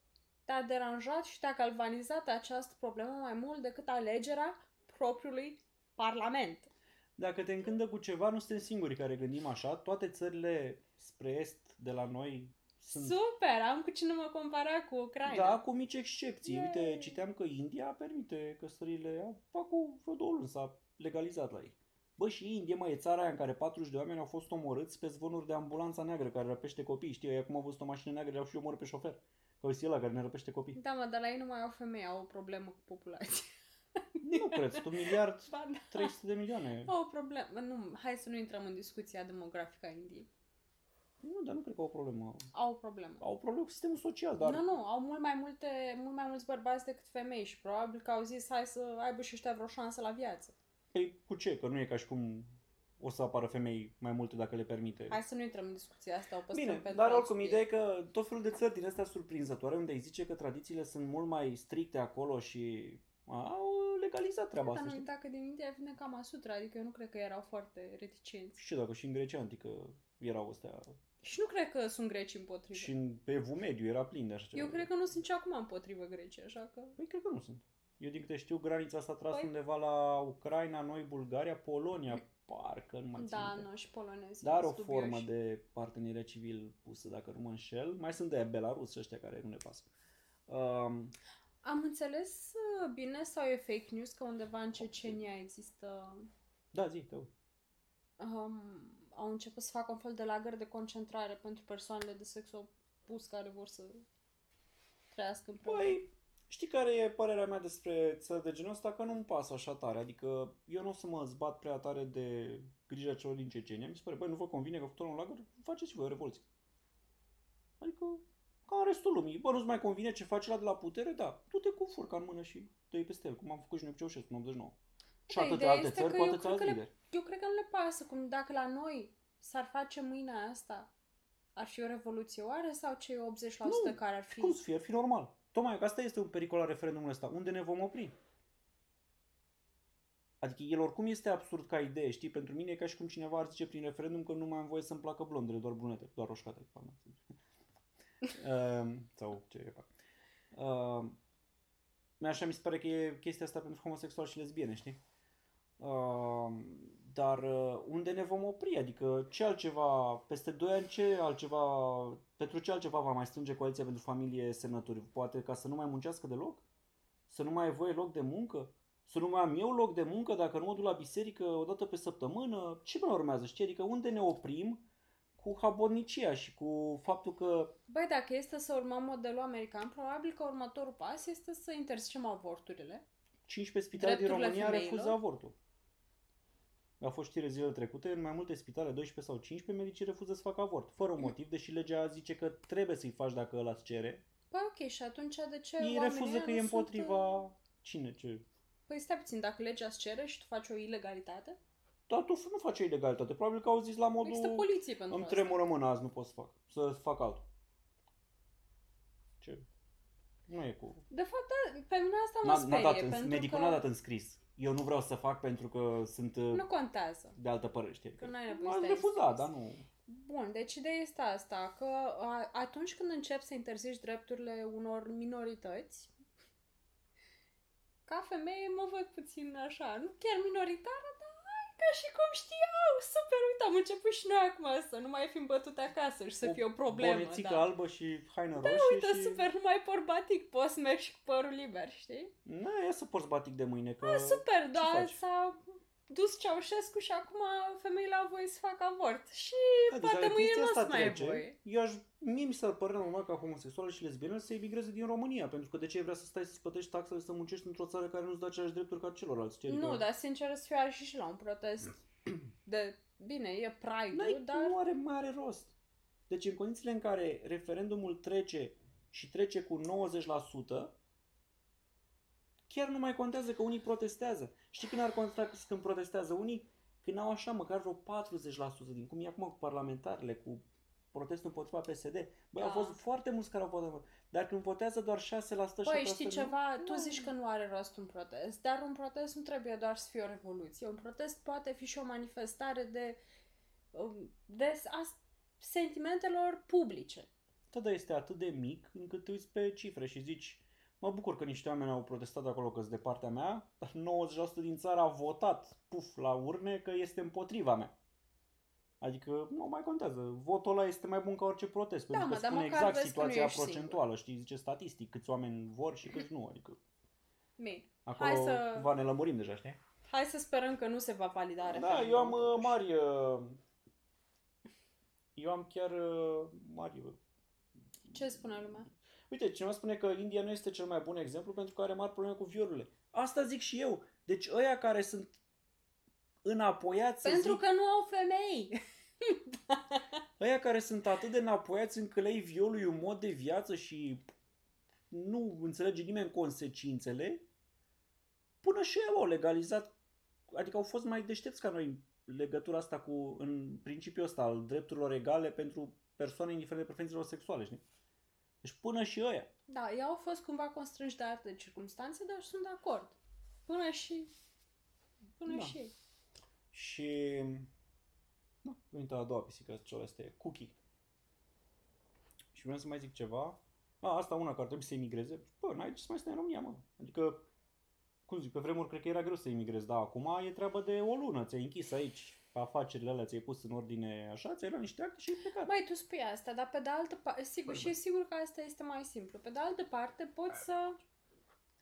te-a deranjat și te-a galvanizat această problemă mai mult decât alegerea propriului parlament. Dacă te încândă cu ceva, nu suntem singurii care gândim așa. Toate țările spre est de la noi sunt... Super, am cu cine mă compara cu Ucraina. Da, cu mici excepții. Yay. Uite, citeam că India permite căsătorile, fac o vreo două luni, s-a legalizat la ei. Bă, și India, mă, e țara aia în care 40 de oameni au fost omorâți pe zvonuri de ambulanța neagră care răpește copii. Știi, ei acum au văzut o mașină neagră, le-au și omorât pe șofer. Că uite ăla care ne răpește copii. Da, mă, dar la ei nu mai au femei, au o problemă cu populația. Nu cred, sunt un miliard Ba, da. 300 de milioane. Au o problemă. Nu, hai să nu intrăm în discuția demografică a Indiei. Nu, dar nu cred că au o problemă. Au o problemă. Au o problemă cu sistemul social, dar... Nu, nu, au mult mai, multe, mult mai mulți bărbați decât femei și probabil că au zis hai să aibă și ăștia vreo șansă la viață. Păi cu ce? Că nu e ca și cum o să apară femei mai multe dacă le permite. Hai să nu intrăm în discuția asta, o păstrăm Bine, pentru dar alt oricum, subiect. ideea e că tot felul de țări din astea surprinzătoare, unde îi zice că tradițiile sunt mult mai stricte acolo și au legalizat treaba Dar asta, nu știi? uita că din India vine Kama Sutra, adică eu nu cred că erau foarte reticenți. Și dacă și în Grecia antică erau astea. Și nu cred că sunt greci împotrivă. Și în, pe Evul Mediu era plin de așa ceva. Eu cred că nu sunt nici acum împotrivă Grecia, așa că... Păi cred că nu sunt. Eu din câte știu, granița s-a tras Păi- undeva la Ucraina, noi, Bulgaria, Polonia, parcă, nu mai țin Da, minte. nu, și polonezi. Dar o sunt dubioși. formă de parteneriat civil pusă, dacă nu mă înșel. Mai sunt de Belarus și ăștia care nu ne pasă. Um, Am înțeles uh, bine sau e fake news că undeva în Cecenia există... da, zi, te aud. Um, au început să facă un fel de lagăr de concentrare pentru persoanele de sex opus care vor să trăiască împreună. Păi, știi care e părerea mea despre țări de genul ăsta? Că nu-mi pasă așa tare. Adică eu nu o să mă zbat prea tare de grija celor din Cecenia. Mi se pare, băi, nu vă convine că făcut un lagăr? Faceți și voi o revoluție. Adică, ca în restul lumii. Bă, nu-ți mai convine ce face la de la putere? Da. Du-te cu furca în mână și dă peste el, cum am făcut și noi cu Ceaușescu în 89. Și Da, atâtea ideea alte este țări că cu eu atâția cred alți că le- lideri. Eu cred că nu le pasă, cum dacă la noi s-ar face mâine asta, ar fi o revoluție oare sau cei 80% Nu, care ar fi... Cum să fie? Ar fi normal. Tocmai că asta este un pericol al referendumului ăsta. Unde ne vom opri? Adică el oricum este absurd ca idee, știi? Pentru mine e ca și cum cineva ar zice prin referendum că nu mai am voie să-mi placă blondele, doar brunete, doar roșcate. pardon. uh, sau ce fac. Uh, așa mi se pare că e chestia asta pentru homosexuali și lesbiene, știi? Uh, dar uh, unde ne vom opri? Adică ce altceva, peste 2 ani ce altceva, pentru ce altceva va mai strânge Coaliția pentru Familie semnături? Poate ca să nu mai muncească deloc? Să nu mai ai voie loc de muncă? Să nu mai am eu loc de muncă dacă nu mă duc la biserică o dată pe săptămână? Ce mai urmează, știi? Adică unde ne oprim cu habonicia și cu faptul că Băi, dacă este să urmăm modelul american, probabil că următorul pas este să interzicem avorturile. 15 spitale din Drepturile România femeilor? refuză avortul. A fost știre zilele trecute, în mai multe spitale, 12 sau 15, medicii refuză să facă avort, fără un motiv, deși legea zice că trebuie să-i faci dacă ăla îți cere. Păi ok, și atunci de ce Ei oamenii refuză ăia că nu e sunt, împotriva... uh, Cine? Ce? Păi stai puțin, dacă legea îți cere și tu faci o ilegalitate, Dar tu nu faci o ilegalitate. Probabil că au zis la modul... există poliție pentru Îmi asta. tremură mâna azi, nu pot să fac. Să fac altul. Ce? Nu e cu... De fapt, da, pe mine asta mă N-a, n-a sperie, dat în, pentru medicul că n-a dat în scris. Eu nu vreau să fac pentru că sunt uh, nu contează. de altă părere, știi? Că n-ai nevoie să Am dai refuzat, scris. dar nu... Bun, deci ideea este asta, că a, atunci când începi să interzici drepturile unor minorități, ca femeie mă văd puțin așa, nu chiar minoritară, dar hai, ca și cum știau, super, uite, am început și noi acum să nu mai fim bătute acasă și să fie o problemă. Bonețică da. albă și haină Da, roșie uite, și... super, nu mai por batic, poți să mergi și cu părul liber, știi? Nu, ia să porți batic de mâine, că... Da, super, dar faci? S-a dus Ceaușescu și acum femeile au voie să facă avort. Și Da, deci poate dacă mâine chestia nu o asta să mai e trece, voie. Eu aș, mie mi s-ar părea normal ca homosexuală și lesbienă să emigreze din România, pentru că de ce vrea să stai să plătești taxele să muncești într-o țară care nu-ți dă aceleași drepturi ca celorlalți? Ce, Nu, adică- dar sincer să fiu aș și la un protest de... Bine, e N-ai, Pride-ul, dar... Nu are mai are rost. Deci în condițiile în care referendumul trece și trece cu 90%, chiar nu mai contează că unii protestează. Știi când ar conta când protestează unii? Când au așa măcar vreo 40% din cum e acum cu parlamentarele, cu protestul împotriva PSD. Băi, au Da. fost foarte mulți care au votat. Dar când votează doar 6%, 7% Păi, știi nu- ceva? Tu nu. zici că nu are rost un protest, dar un protest nu trebuie doar să fie o revoluție. Un protest poate fi și o manifestare de, um, de a sentimentelor publice. Da, dar este atât de mic încât te uiți pe cifre și zici mă bucur că niște oameni au protestat acolo că de partea mea, dar 90% din țară a votat, puf, la urne că este împotriva mea. Adică nu mai contează. Votul ăla este mai bun ca orice protest, Da, pentru mă, că dar spune măcar exact vezi că nu situația ești procentuală, știi, zice statistic, câți oameni vor și câți nu, adică Bine. acolo Hai să- cumva ne lămurim deja, știi? Hai să sperăm că nu se va valida Da, referendumul, eu am uh, totuși. mari, uh, eu am chiar uh, mari uh, Ce spune lumea? Uite, cineva spune că India nu este cel mai bun exemplu pentru că are mari probleme cu violurile. Asta zic și eu. Deci ăia care sunt înapoiați, să Pentru zic, că nu au femei. ăia care sunt atât de înapoiați încât le iei violul e un mod de viață și nu înțelege nimeni consecințele, până și ei au legalizat, adică au fost mai deștepți ca noi legătura asta cu, în principiul ăsta, al drepturilor egale pentru persoane indiferent de preferințelor sexuale, știi? Deci până și ăia. Da, ei au fost cumva constrânși de alte circunstanțe, dar sunt de acord. Până și... Până Da. și ei. Și... Da, venit a doua pisică, ce este Cookie. Și vreau să mai zic ceva. A, asta una care ar trebui să emigreze. Bă, n-ai ce să mai stai în România, mă. Adică, cum zic, pe vremuri cred că era greu să emigrezi, dar acum e treabă de o lună. Ți-ai închis aici afacerile alea, ți-ai pus în ordine așa, ți-ai luat niște acte și ai plecat. Băi, tu spui asta, dar pe de altă parte, sigur, Băi, și e sigur că asta este mai simplu. Pe de altă parte, poți să,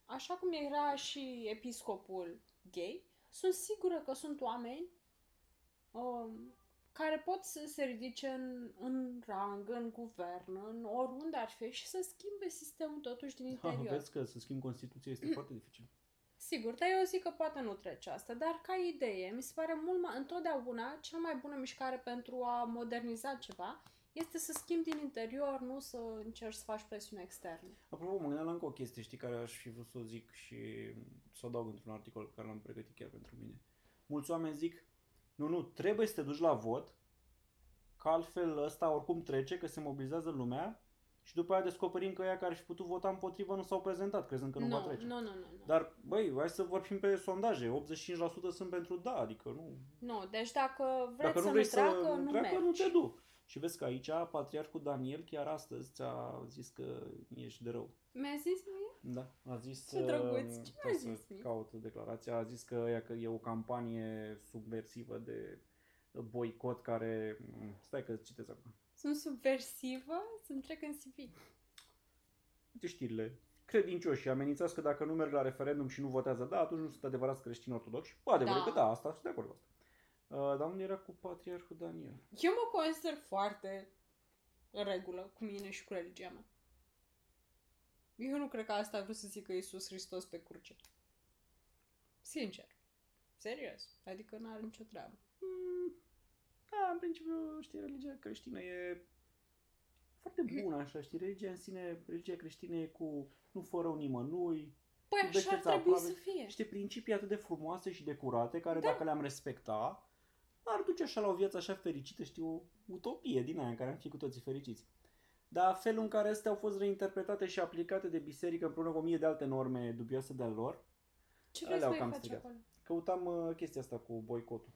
așa cum era și episcopul gay, sunt sigură că sunt oameni um, care pot să se ridice în, în rang, în guvern, în oriunde ar fi și să schimbe sistemul totuși din Da, interior. vezi că să schimbi Constituția este foarte dificil. Sigur, dar eu zic că poate nu trece asta, dar ca idee, mi se pare mult mai, întotdeauna cea mai bună mișcare pentru a moderniza ceva este să schimbi din interior, nu să încerci să faci presiune externă. Apropo, mă gândeam la încă o chestie, știi, care aș fi vrut să o zic și să o adaug într-un articol pe care l-am pregătit chiar pentru mine. Mulți oameni zic, nu, nu, trebuie să te duci la vot, că altfel ăsta oricum trece, că se mobilizează lumea și după aia descoperim că ea care ar fi putut vota împotrivă nu s-au prezentat, crezând că nu, va nu, trece. nu, nu, nu, nu. Dar, băi, hai să vorbim pe sondaje, 85% sunt pentru da, adică nu... Nu, deci dacă vreți Dacă să nu vrei nu să treacă, nu nu treacă, mergi. nu te du. Și vezi că aici patriarhul Daniel chiar astăzi ți-a zis că ești de rău. Mi-a zis mie? Da, a zis Ce drăguț, ce stai mi-a să zis mie? caut declarația, a zis că e, că e o campanie subversivă de boicot care... Stai că citesc acum. Sunt subversivă? Să-mi trec în CV. Uite știrile. Credincioși amenințați că dacă nu merg la referendum și nu votează da, atunci nu sunt adevărați creștini ortodoxi. Bă, adevărat Da. că da, asta sunt de acord cu asta. Uh, dar unde era cu patriarhul Daniel? Eu mă consider foarte în regulă cu mine și cu religia mea. Eu nu cred că asta a vrut să zică Iisus Hristos pe cruce. Sincer. Serios. Adică n-are nicio treabă. Mm, da, în principiu, știi, religia creștină e foarte bună, așa, știi, religia în sine, religia creștină e cu nu fă rău nimănui, Păi Iubește-ți așa ar trebui aproape. să fie. niște principii atât de frumoase și de curate, care Da. dacă le-am respecta, ar duce așa la o viață așa fericită, știi, o utopie din aia în care am fi cu toții fericiți. Dar felul în care astea au fost reinterpretate și aplicate de biserică împreună cu o mie de alte norme dubioase de-al lor, Ce alea vrei să au mai cam faci strigat. acolo? căutam uh, chestia asta cu boicotul.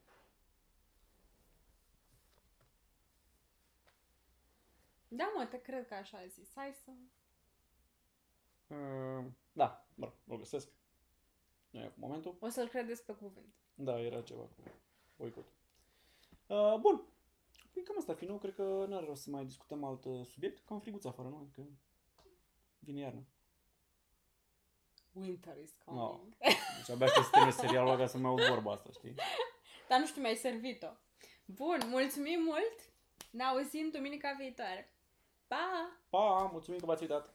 Da, mă, te cred că așa a zis. Hai să... Uh, da, mă rog, o găsesc. Nu e acum momentul. O să-l credeți pe cuvânt. Da, era ceva cu boicotul. Uh, bun. Păi cam asta ar fi nou. Cred că n-ar rost să mai discutăm alt uh, subiect. Cam friguț afară, nu? Adică vine iarna. Winter is No. coming. Deci abia aștept să termine serialul ăla ca să mai aud vorba asta, știi? Dar nu știu, mi-ai servit-o. Bun, mulțumim mult! Ne auzim duminica viitoare. Pa! Pa, mulțumim că v-ați uitat!